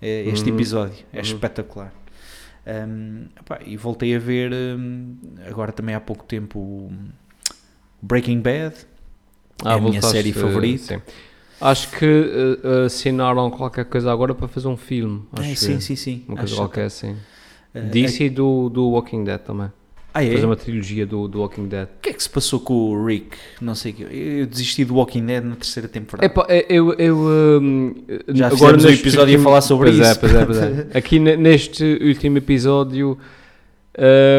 é este Uhum. episódio, é Uhum. espetacular. Um, epá, e voltei a ver agora também há pouco tempo Breaking Bad, é a minha série eh, favorita. sim. Acho que eh, assinaram qualquer coisa agora para fazer um filme. Acho É, que sim, sim, sim. Uma coisa Acho- qualquer assim. eh, Disse e do, do Walking Dead também. Ah, é? Fazer uma trilogia do, do Walking Dead. O que é que se passou com o Rick? Não sei o que. Eu desisti do Walking Dead na terceira temporada. Epá, eu, eu hum, Já agora um neste episódio a falar sobre pois É, isso. pois é, pois é. Aqui ne- neste último episódio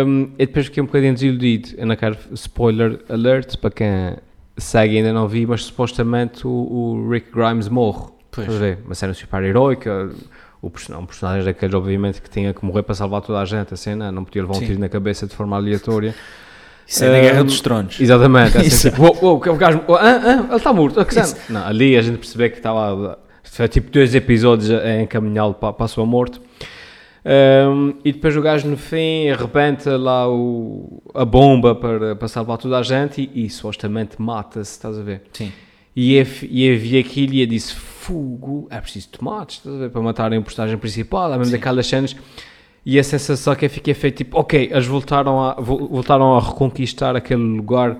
hum, eu depois fiquei um bocadinho desiludido. Eu não quero spoiler alert para quem segue e ainda não vi, mas supostamente o, o Rick Grimes morre. Pois. Ver? Uma cena super heroica. O um personagem daqueles, obviamente, que tinha que morrer para salvar toda a gente. Assim, não, não podia levar um Sim. tiro na cabeça de forma aleatória. Isso é na Guerra dos Tronos. Exatamente, é assim, Isso. tipo, uou, uou, o gajo, ah, ah, ele está morto, cena. Não, ali a gente percebeu que estava, foi tipo dois episódios a a encaminhá-lo para, para a sua morte. Um, e depois o gajo no fim arrebenta lá o, a bomba para, para salvar toda a gente e, e supostamente mata-se, estás a ver? Sim. E e vi aquilo e eu disse: Fogo, é preciso tomates para matarem o personagem principal. É mesmo daquelas cenas. E a sensação que eu fiquei feito tipo: Ok, eles voltaram a, vo- voltaram a reconquistar aquele lugar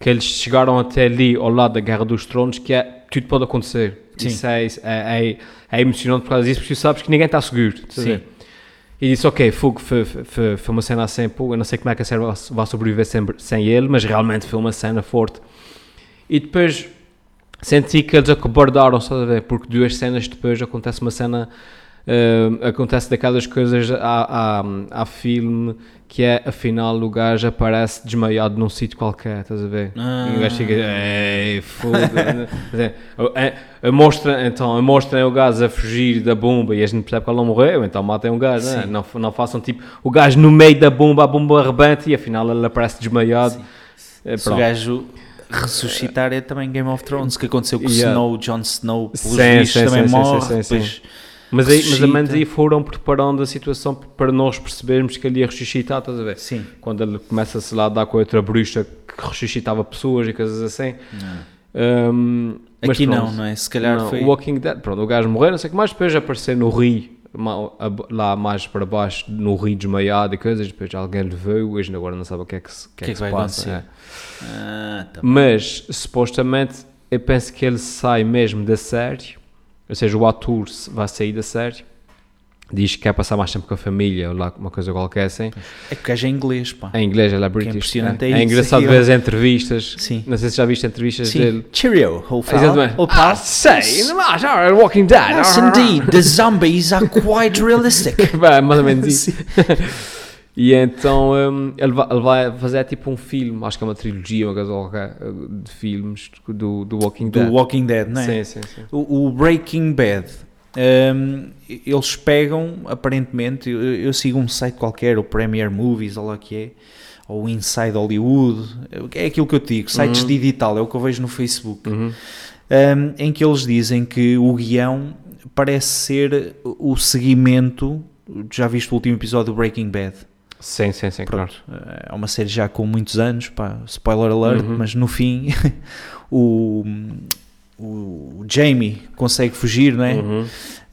que eles chegaram até ali ao lado da Guerra dos Tronos, que é tudo pode acontecer. Sim. Isso é, é, é, é emocionante por causa disso, porque tu sabes que ninguém está seguro. Sim. E disse, ok, fogo, foi, foi, foi uma cena assim, pô, eu não sei como é que a série vai sobreviver sem, sem ele, mas realmente foi uma cena forte. E depois senti que eles acobardaram, estás a ver? Porque duas cenas depois acontece uma cena, eh, acontece daquelas coisas à, à filme que é, afinal, o gajo aparece desmaiado num sítio qualquer, estás a ver? E o gajo fica, ei, foda a mostra, então, a mostra o gajo a fugir da bomba e a gente percebe que não morreu, então matem o gajo, né? Sim. não, não façam tipo, o gajo no meio da bomba, a bomba arrebenta e afinal ele aparece desmaiado. Eh, Se o gajo ressuscitar é também Game of Thrones, que aconteceu com Yeah. Snow, Jon Snow, pelos sim, também sim, morre, sim, sim, Mas, aí, mas a menos aí foram preparando a situação para nós percebermos que ele ia ressuscitar, estás a ver? Sim. Quando ele começa-se lá a dar com outra bruxa que ressuscitava pessoas e coisas assim. Um, Aqui não, pronto. não é? Se calhar Não, foi... O Walking Dead, pronto, o gajo morreu, não sei o que mais, depois aparecer no rio, a- lá mais para baixo, no rio desmaiado e coisas, depois alguém lhe veio, hoje agora não sabe o que é que se, que é que que se vai passa. acontecer? é. Ah, tá Mas, supostamente, eu penso que ele sai mesmo da série, ou seja, o ator vai sair da série, diz que quer passar mais tempo com a família, ou lá uma coisa qualquer assim. É que o gajo é inglês, pá. Em inglês, ele é British. impressionante é, é é engraçado ver as entrevistas. Sim. Não sei se já viste entrevistas Sim. dele. Cheerio, old pal. Exatamente. Old pal. Ah, mas, ah, Walking Dead. Yes, ah, indeed. The zombies are quite realistic. Vai, mais ou menos isso. E então hum, ele, vai, ele vai fazer tipo um filme, acho que é uma trilogia, uma coisa qualquer, de filmes do, do Walking Do Dead. Walking Dead, não é? Sim, sim, sim. O, o Breaking Bad, hum, eles pegam, aparentemente, eu, eu sigo um site qualquer, o Premier Movies, ou lá que é, ou o Inside Hollywood, é aquilo que eu digo, sites Uhum. de edital, é o que eu vejo no Facebook, Uhum. hum, em que eles dizem que o guião parece ser o seguimento, já viste o último episódio do Breaking Bad? Sim, sim, sim, claro. Pronto, é uma série já com muitos anos, pá, spoiler alert, Uhum. mas no fim o, o Jamie consegue fugir, não é? Uhum.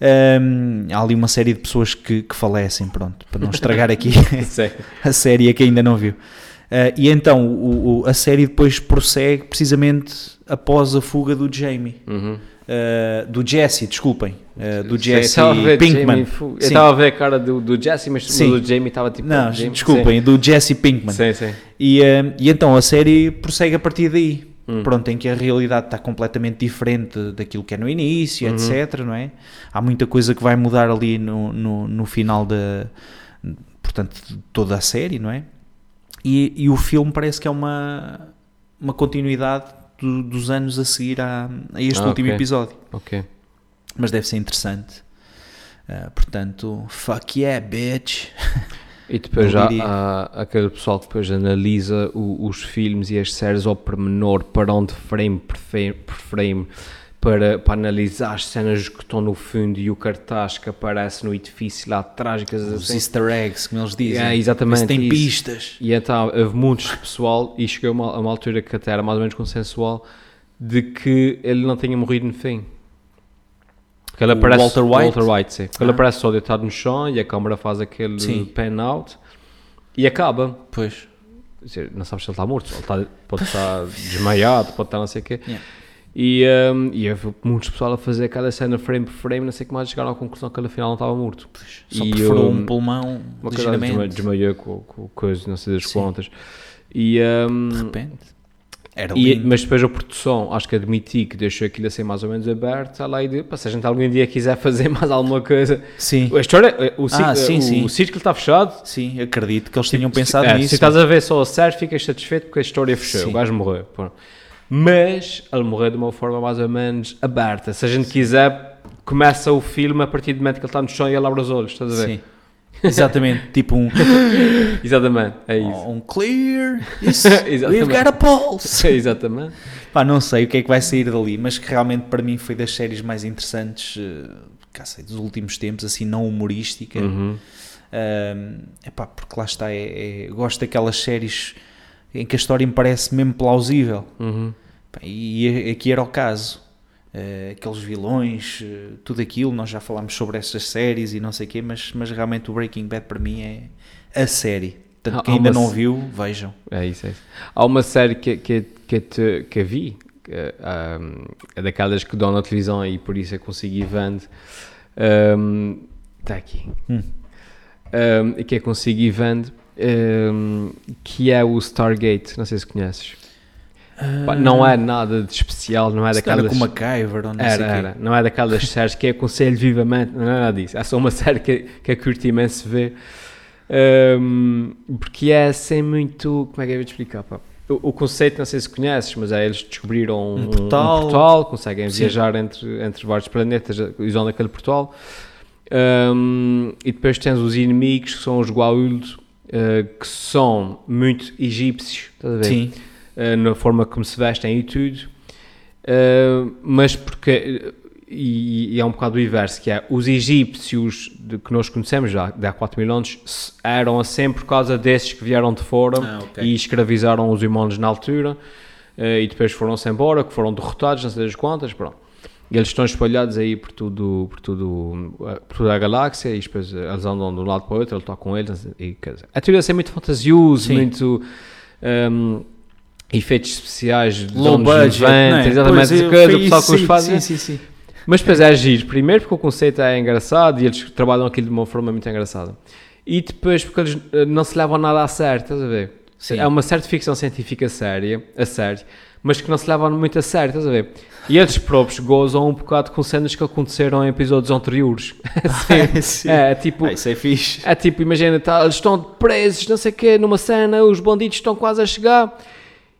Um, há ali uma série de pessoas que, que falecem, pronto, para não estragar aqui Sim. a série a quem ainda não viu. Uh, e então o, o- a série depois prossegue precisamente após a fuga do Jamie. Uhum. Uh, do Jesse, desculpem, uh, do Sim, Jesse Pinkman. Eu Sim. estava a ver a cara do, do Jesse, mas Sim. o do Jamie estava tipo. Não, Jamie- desculpem, do Jesse Pinkman. Sim, sim. sim. E, e então a série prossegue a partir daí. Hum. Pronto, em que a realidade está completamente diferente daquilo que é no início, Uhum. etc. Não é? Há muita coisa que vai mudar ali no, no, no final da. Portanto, de toda a série, não é? E, e o filme parece que é uma, uma continuidade do- dos anos a seguir a, a este Ah, último ok. episódio. Ok. Mas deve ser interessante. Ah, portanto, fuck yeah, bitch. E depois já há aquele pessoal que depois analisa o- os filmes e as séries ao pormenor, para onde frame por frame, por frame para, para analisar as cenas que estão no fundo e o cartaz que aparece no edifício lá atrás Os assim. easter eggs, como eles dizem. É, exatamente, tem isso. pistas. E então houve muitos pessoal e chegou a uma, a uma altura que até era mais ou menos consensual de que ele não tinha morrido no fim. Porque ele aparece, Walter White? Walter White, sim. Porque ele Ah. aparece só deitado no chão e a câmera faz aquele Sim. pan out e acaba. Pois. Dizer, não sabes se ele está morto, ele está, pode estar desmaiado, pode estar não sei o quê. Yeah. E, um, e muitos pessoal a fazer cada cena frame por frame, não sei que mais, chegaram à conclusão que ele afinal não estava morto. Só E, perfurou um, um pulmão Uma desmaiou com, com coisa, não sei das Sim. contas. E, um, De repente. Era e- lindo. mas depois a produção, acho que admiti que deixou aquilo assim mais ou menos aberto, a lei de, pá, se a gente algum dia quiser fazer mais alguma coisa. Sim, A história, o, ci- Ah, sim, o, sim. o círculo está fechado. sim, acredito que eles tinham pensado É, nisso. Se estás a ver só a série, ficas satisfeito porque a história fechou, Sim. o gajo morreu. pronto. Mas ele morreu de uma forma mais ou menos aberta. Se a gente quiser, começa o filme a partir do momento que ele está no chão e ele abre os olhos, estás a ver? Sim. Exatamente, tipo um, Exatamente, é isso. um clear, Exatamente. we've got a pulse. Exatamente. Pá, não sei o que é que vai sair dali, mas que realmente para mim foi das séries mais interessantes, eh, sei, dos últimos tempos, assim, não humorística. Uhum. é epá, porque lá está, é, é- gosto daquelas séries em que a história me parece mesmo plausível. Uhum. Pá, E aqui era o caso. Eh, aqueles vilões, eh, tudo aquilo, nós já falámos sobre essas séries e não sei o quê, mas, mas realmente o Breaking Bad para mim é a série. Portanto, quem ainda não viu, vejam. É isso, é isso. Há uma série que, que, que, te, que vi, que, ahm, é daquelas que dão na televisão e por isso eu consegui vendo. Está aqui. Hum. E que eu consegui vendo, ahm, que é o Stargate. Não sei se conheces. Não é nada de especial, não é daquelas. com MacGyver ou não Era, era. Não é daquelas séries que aconselho vivamente, não é nada disso. É só uma série que, que eu curto imenso ver. Ahm, porque é assim muito. Como é que eu ia te explicar? Pá? O, o conceito, não sei se conheces, mas é eles descobriram um, Um portal. portal, conseguem Sim. viajar entre, entre vários planetas usando aquele portal. Ahm, e depois tens os inimigos que são os Goa'uld, eh, que são muito egípcios, estás a ver? Sim, Uh, na forma como se vestem e tudo, Uh, mas porque, e, e é um bocado o inverso, que é os egípcios de, que nós conhecemos já de há 4 mil anos eram assim por causa desses que vieram de fora Ah, ok. e escravizaram os humanos na altura uh, e depois foram-se embora, que foram derrotados, não sei das quantas, pronto. E eles estão espalhados aí por tudo, por tudo, por toda a galáxia e depois eles andam de um lado para o outro, ele está com eles e quer dizer, é tudo assim muito fantasioso, Sim. muito um, efeitos especiais low budget, 90, não é? exatamente, eu- coisa, o pessoal que os fazem. Sim, sim, sim. Mas depois é giro, primeiro porque o conceito é engraçado e eles trabalham aquilo de uma forma muito engraçada. E depois porque eles eh, não se levam nada a sério, estás a ver? Sim. É uma certa ficção científica séria, a sério, mas que não se levam muito a sério, estás a ver? E eles próprios gozam um bocado com cenas que aconteceram em episódios anteriores. Sim. Sim. É, tipo, Ah, isso é fixe. é tipo, imagina, tá, eles estão presos, não sei o quê, numa cena, os bandidos estão quase a chegar.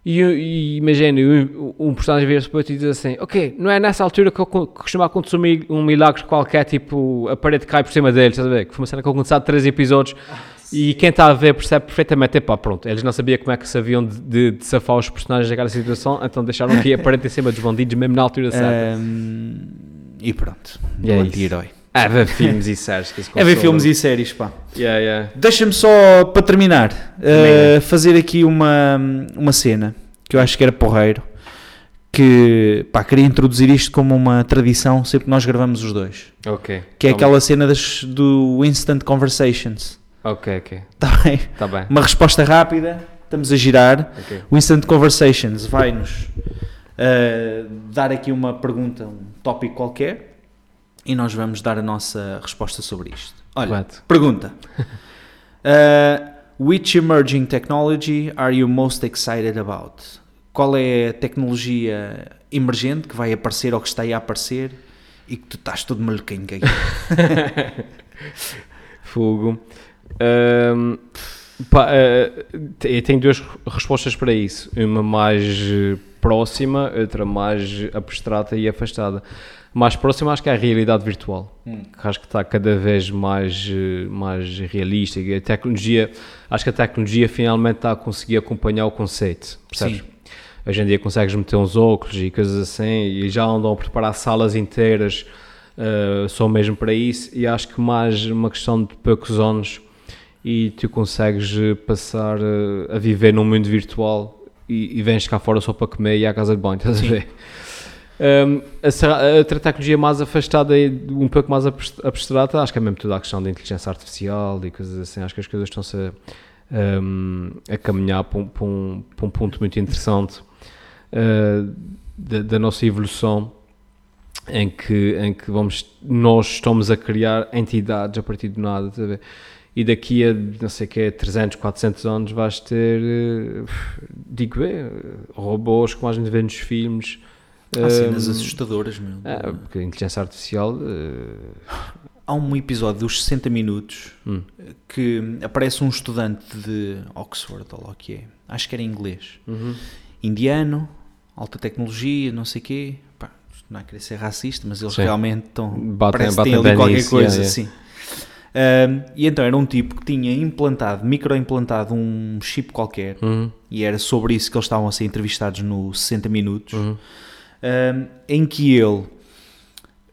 E, e imagina, um, um personagem vira-se para outro e diz assim: Ok, não é nessa altura que, eu co- que costuma acontecer um mi- um milagre qualquer, tipo a parede cai por cima deles, estás a ver? Que foi uma cena que aconteceu há três episódios. e quem está a ver percebe perfeitamente: epá, pronto, eles não sabiam como é que sabiam de, de, de safar os personagens daquela situação, então deixaram aqui a parede em cima dos bandidos, mesmo na altura certa. Ahm, e pronto, E é anti-herói. É ver filmes e séries É ver filmes e séries, pá. Yeah, yeah. Deixa-me só, para terminar, uh, fazer aqui uma, uma cena que eu acho que era porreiro. Que, pá, queria introduzir isto como uma tradição sempre que nós gravamos os dois. Ok. Que é Tá aquela cena das, do Instant Conversations. bem. Ok, ok. Está bem? Está bem. Uma resposta rápida, estamos a girar. Ok. O Instant Conversations vai-nos uh, dar aqui uma pergunta, um tópico qualquer, e nós vamos dar a nossa resposta sobre isto. Olha, pergunta: Uh, Which emerging technology are you most excited about? Qual é a tecnologia emergente que vai aparecer ou que está aí a aparecer e que tu estás todo maluquinho aquilo? Fogo. Ahm, pá, te- eu tenho duas respostas para isso. Uma mais próxima, outra mais abstrata e afastada. Mais próxima acho que é a realidade virtual. Hum. Que acho que está cada vez mais, eh, mais realista. E a tecnologia, acho que a tecnologia finalmente está a conseguir acompanhar o conceito. Percebes? Sim. hoje em dia consegues meter uns óculos e coisas assim, e já andam a preparar salas inteiras uh, só mesmo para isso, e acho que mais uma questão de poucos anos e tu consegues passar uh, a viver num mundo virtual e, e vens cá fora só para comer e à casa de banho, estás a ver? A, tecnologia mais afastada e um pouco mais abstrata, acho que é mesmo toda a questão da inteligência artificial e coisas assim, acho que as coisas estão-se a, um, a, caminhar para um, para, para um, ponto muito interessante uh, da, da, nossa evolução em que, em que vamos, nós estamos a criar entidades a partir de nada, e daqui a, não sei que, 300, 400 anos vais ter, uh, digo eu, robôs como a gente vê nos filmes, Há cenas assustadoras, meu. É, porque a inteligência artificial. Uh... Há um episódio dos 60 minutos hum. que aparece um estudante de Oxford, ou lá o que é, acho que era inglês, uhum. indiano, alta tecnologia, não sei o quê. Pá, não é querer ser racista, mas eles Sim. realmente estão. Batem, batem ali qualquer isso, coisa yeah, assim. Um, e então era um tipo que tinha implantado, microimplantado um chip qualquer, uhum. e era sobre isso que eles estavam a ser entrevistados no 60 Minutos. Uhum em que ele,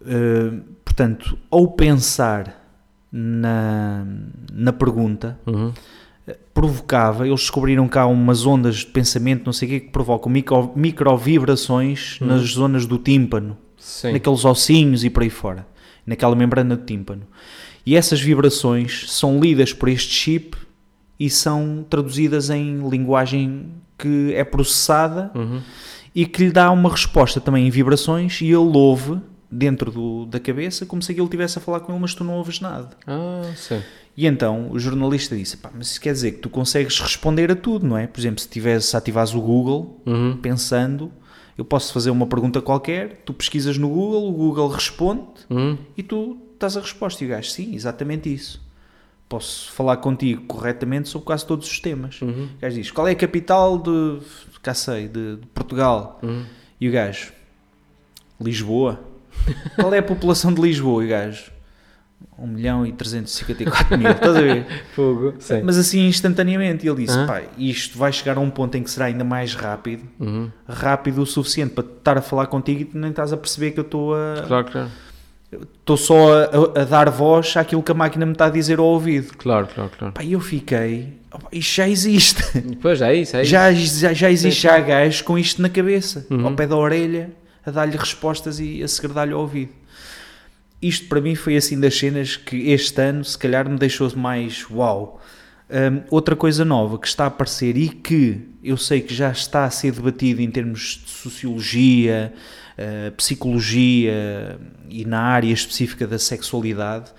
uh, portanto, ao pensar na, na pergunta, uhum. provocava, eles descobriram cá umas ondas de pensamento, não sei o que, que provocam micro, microvibrações uhum. nas zonas do tímpano, Sim. naqueles ossinhos e por aí fora, naquela membrana do tímpano. E essas vibrações são lidas por este chip e são traduzidas em linguagem que é processada uhum e que lhe dá uma resposta também em vibrações e ele ouve dentro do, da cabeça como se aquilo estivesse a falar com ele, mas tu não ouves nada. Ah, sim. E então o jornalista disse: Pá, mas isso quer dizer que tu consegues responder a tudo, não é? Por exemplo, se, tivesse, se ativares o Google uhum. pensando, eu posso fazer uma pergunta qualquer, tu pesquisas no Google, o Google responde uhum. e tu estás a resposta. E o gajo, sim, exatamente isso. Posso falar contigo corretamente sobre quase todos os temas. Uhum. O gajo diz: qual é a capital de cá sei, de, de Portugal. Uhum. E o gajo, Lisboa. Qual é a população de Lisboa? E o gajo, 1 milhão e 354 mil. Estás a ver? Fogo. Sim. Mas assim instantaneamente. E ele disse: uhum. pai, isto vai chegar a um ponto em que será ainda mais rápido, uhum. rápido o suficiente para estar a falar contigo e tu nem estás a perceber que eu estou a. Claro, claro estou só a, a, dar voz àquilo que a máquina me está a dizer ao ouvido. Claro, claro, claro. Pá, eu fiquei, isto já existe. Pois é isso, é isso. Já, já, já existe já gajos com isto na cabeça, uhum. ao pé da orelha, a dar-lhe respostas e a segredar-lhe ao ouvido. Isto para mim foi assim das cenas que este ano se calhar me deixou mais uau. Um, outra coisa nova que está a aparecer e que eu sei que já está a ser debatido em termos de sociologia, uh, psicologia e na área específica da sexualidade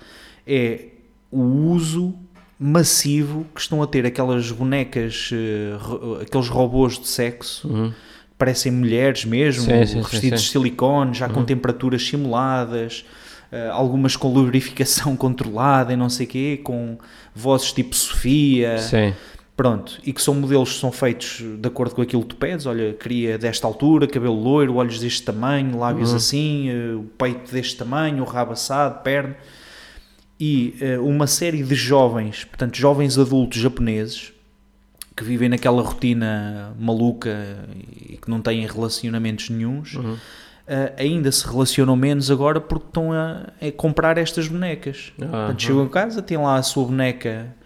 é o uso massivo que estão a ter aquelas bonecas, uh, aqueles robôs de sexo, uhum. parecem mulheres mesmo, sim, sim, revestidos sim, de silicone, já uhum. com temperaturas simuladas, uh, algumas com lubrificação controlada e não sei o quê, com vozes tipo Sofia. Sim. Pronto, e que são modelos que são feitos de acordo com aquilo que tu pedes. Olha, queria desta altura, cabelo loiro, olhos deste tamanho, lábios uhum. assim, uh, o peito deste tamanho, o rabo assado, perna. E uh, uma série de jovens, portanto, jovens adultos japoneses, que vivem naquela rotina maluca e que não têm relacionamentos nenhums, uhum. uh, ainda se relacionam menos agora porque estão a, a comprar estas bonecas. Uhum. Portanto, chegam a casa, têm lá a sua boneca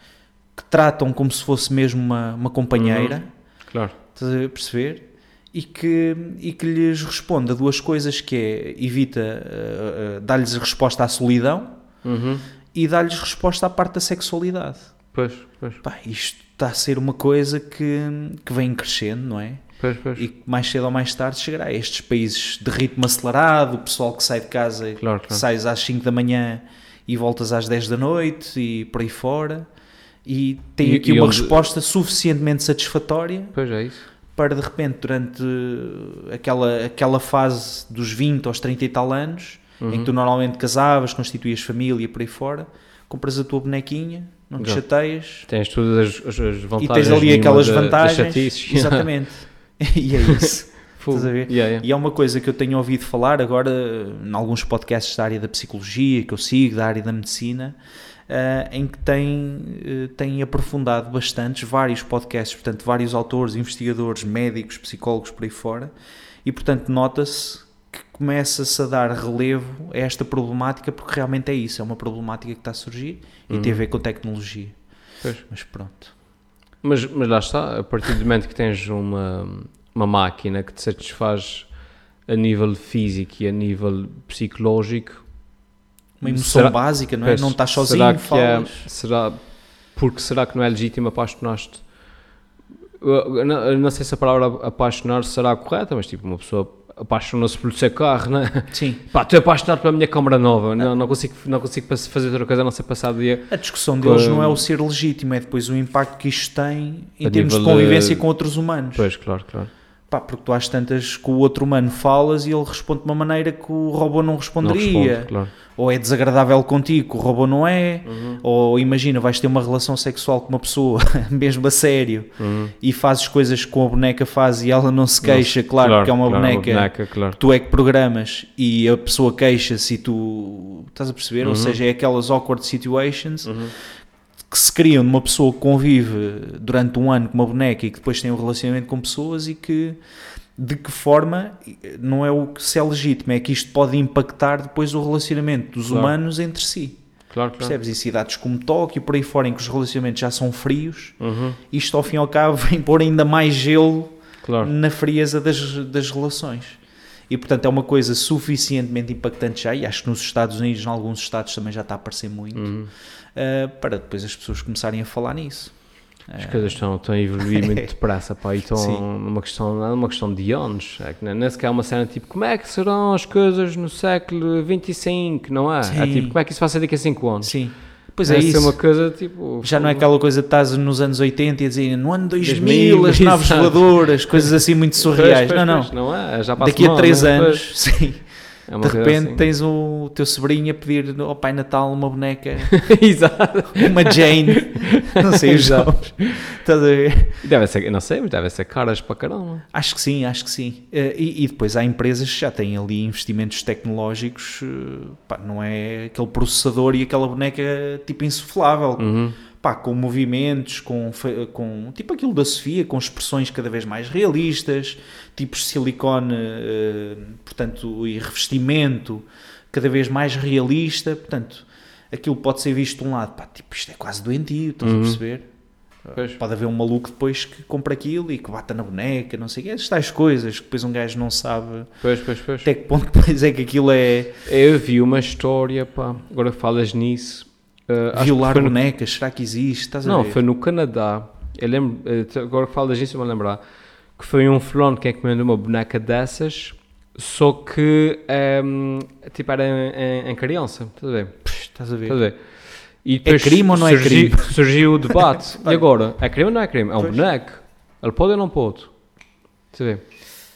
que tratam como se fosse mesmo uma, uma companheira. Uhum. Claro. Estás a perceber? E que, e que lhes responde a duas coisas que é, evita, uh, uh, dá-lhes resposta à solidão uhum. e dá-lhes resposta à parte da sexualidade. Pois, pois. Pá, isto está a ser uma coisa que, que vem crescendo, não é? Pois, pois. E que mais cedo ou mais tarde chegará a estes países de ritmo acelerado, o pessoal que sai de casa, claro, claro. sais às 5 da manhã e voltas às 10 da noite e por aí fora e tem e, aqui e uma resposta suficientemente satisfatória pois é isso. para de repente durante aquela, aquela fase dos 20 aos 30 e tal anos uhum. em que uhum. tu normalmente casavas, constituías família por aí fora compras a tua bonequinha não te chateias tens todas as, as vantagens e tens ali aquelas vantagens exatamente e é isso Estás a ver? Yeah, yeah. E é uma coisa que eu tenho ouvido falar agora em alguns podcasts da área da psicologia que eu sigo, da área da medicina eh, em que tem, eh, tem aprofundado bastantes, vários podcasts, portanto, vários autores, investigadores, médicos, psicólogos por aí fora, e portanto nota-se que começa-se a dar relevo a esta problemática, porque realmente é isso, é uma problemática que está a surgir e Uhum. tem a ver com tecnologia. Pois. Mas pronto. Mas, mas lá está, a partir do momento que tens uma, uma máquina que te satisfaz a nível físico e a nível psicológico, Uma emoção Será- básica, não é? pois, Não estás sozinho, será que falas. É, será, porque será que não é legítimo apaixonar-te? Não, não sei se a palavra apaixonar será correta, mas tipo, uma pessoa apaixona-se pelo seu carro, né? Sim. Pá, estou apaixonado pela minha câmara nova, não, não, consigo, não consigo fazer outra coisa a não ser passar o dia. A discussão deles Com- não é o ser legítimo, é depois o impacto que isto tem em A termos de convivência de- com outros humanos. Pois, claro, claro. Pá, porque tu às tantas com o outro humano falas e ele responde de uma maneira que o robô não Não responderia. respondo, claro. ou é desagradável contigo, que o robô não é. Uhum. Ou imagina, vais ter uma relação sexual com uma pessoa, mesmo a sério, Uhum. e fazes coisas que com a boneca faz e ela não se queixa, claro, porque é uma claro, boneca. claro. Tu é que programas e a pessoa queixa-se e tu estás a perceber? Ou Uhum. seja, é aquelas awkward situations Uhum. Que se criam numa pessoa que convive durante um ano com uma boneca e que depois tem um relacionamento com pessoas e que de que forma não é o que se é legítimo, é que isto pode impactar depois o relacionamento dos Claro. humanos entre si. Claro, claro. Percebes? E cidades como Tóquio, por aí fora, em que os relacionamentos já são frios, Uhum. isto ao fim e ao cabo vem pôr ainda mais gelo Claro. na frieza das, das relações. E portanto é uma coisa suficientemente impactante já, e acho que nos Estados Unidos, em alguns estados também já está a aparecer muito, Uhum. Uh, para depois as pessoas começarem a falar nisso. As coisas estão, estão a evoluir muito depressa, pá, e estão Sim. numa questão, não é uma questão de anos. É que nem sequer é uma cena tipo, como é que serão as coisas no século 25, não é? É Sim. tipo, como é que isso vai ser daqui a 5 anos? Sim, pois é ser isso. uma coisa tipo. Já não é aquela coisa de estás nos anos 80 e a dizer no ano 2000, 2000, as naves exato. voadoras, coisas assim muito surreais. Pois, pois, não, não. pois, não é? Já Daqui a mal, 3 né? anos, sim, é de repente assim. tens o teu sobrinho a pedir ao Pai Natal uma boneca, Exato. uma Jane, não sei os nomes. Estás a ver? Deve ser, não sei, mas deve ser caras para caramba. Acho que sim, acho que sim. Eh, E, e depois há empresas que já têm ali investimentos tecnológicos, eh, pá, não é aquele processador e aquela boneca tipo insuflável, Uhum. Pá, com movimentos, com, com tipo aquilo da Sofia, com expressões cada vez mais realistas, tipos de silicone, eh, portanto, e revestimento cada vez mais realista, portanto, aquilo pode ser visto de um lado, pá, tipo, isto é quase doentio, estás Uhum. a perceber? Pois. Pode haver um maluco depois que compra aquilo e que bata na boneca, não sei o quê, essas tais coisas que depois um gajo não sabe Pois, pois, pois. até que ponto depois é que aquilo é Eu vi uma história, pá, agora falas nisso. Que violar no- bonecas, será que existe? Não, ver? foi no Canadá. Eu lembro, eh, agora que falas disso, eu me lembrar que foi um fulano que encomendou uma boneca dessas, só que ehm, tipo era em, em- em criança, estás a ver? Psh, Estás a ver? Estás a ver? E depois crime ou não é surgiu, crime? Surgiu o debate. e agora? É crime ou não é crime? É um Pois. boneco. Ele pode ou não pode? Estás a ver?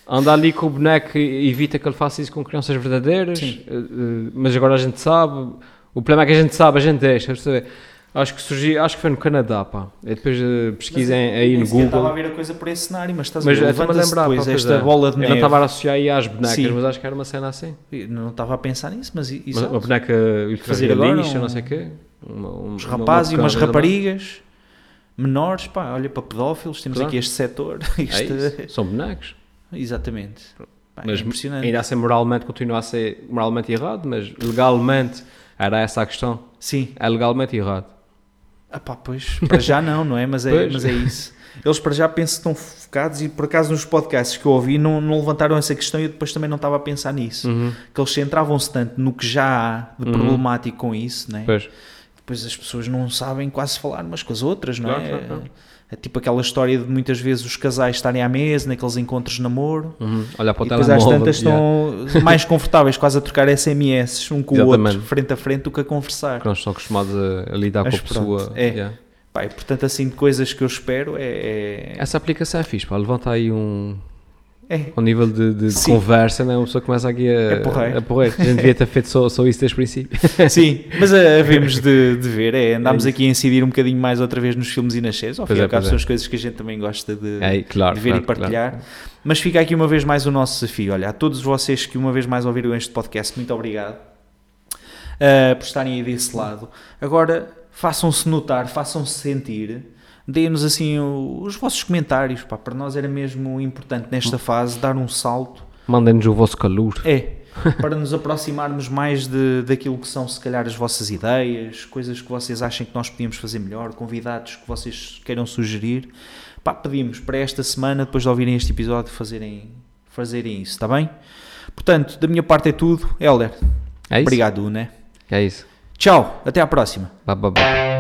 Anda ali com o boneco evita que ele faça isso com crianças verdadeiras, Sim. eh, eh, mas agora a gente sabe. O problema é que a gente sabe, a gente deixa. ver? Acho que surgiu, acho que foi no Canadá, pá. E depois eh, pesquisem aí Nem no sequer Estava a Google. ver a coisa por esse cenário, mas estás Mas a ver? eu lembrar, pá, depois pois esta é. bola de Eu neve. não estava a associar aí às bonecas, Sim. mas acho que era uma cena assim. Eu Não estava a pensar nisso, mas exato. uma boneca Fazer agora ultra-realista, um- não sei o quê. Uma, um- uma rapazes e umas raparigas menores, pá, olha para pedófilos, temos Claro. aqui este setor. É Isto- isso, São bonecos. Exatamente. Pá, Mas é impressionante. Ainda assim, moralmente continua a ser moralmente errado, mas legalmente era essa a questão. Sim, É legalmente errado. Ah pá, pois, para já não, não é? Mas é, Pois. mas é isso. Eles para já penso que estão focados e por acaso nos podcasts que eu ouvi não, não levantaram essa questão e eu depois também não estava a pensar nisso. Uhum. Que eles centravam-se tanto no que já há de Uhum. problemático com isso, né? Pois. depois as pessoas não sabem quase falar umas com as outras, não Claro, é? claro, claro. É tipo aquela história de muitas vezes os casais estarem à mesa, naqueles encontros de namoro. Uhum. Olhar para o E depois às tantas yeah. estão mais confortáveis quase a trocar SMS um com o Exatamente. outro, frente a frente, do que a conversar. Que não estão acostumados a, lidar Mas com a pessoa. pronto, é. yeah. Portanto, assim, de coisas que eu espero é. é- Essa aplicação é fixe, pá. Levanta aí um. É Ao nível de, de Sim. conversa, né? uma pessoa começa aqui a, É porreiro. a porrer. A gente devia ter feito só, só isso desde o princípio. Sim, mas a- havemos de, de ver, é, andámos É aqui a incidir um bocadinho mais outra vez nos filmes e nas séries, ao fim e é, ao cabo são é. as coisas que a gente também gosta de, É, claro, de ver claro, e partilhar. Mas fica aqui uma vez mais o nosso desafio. Olha, a todos vocês que uma vez mais ouviram este podcast, muito obrigado uh, por estarem aí desse lado. Agora, façam-se notar, façam-se sentir, deem-nos assim os vossos comentários, pá, para nós era mesmo importante nesta fase dar um salto, Mandem-nos o vosso calor. é, para nos aproximarmos mais de, daquilo que são se calhar as vossas ideias, coisas que vocês achem que nós podíamos fazer melhor, convidados que vocês queiram sugerir, pá, pedimos para esta semana, depois de ouvirem este episódio, fazerem, fazerem isso, está bem? Portanto, da minha parte é tudo, Helder, É obrigado, né? É isso. Tchau, até à próxima. Bye.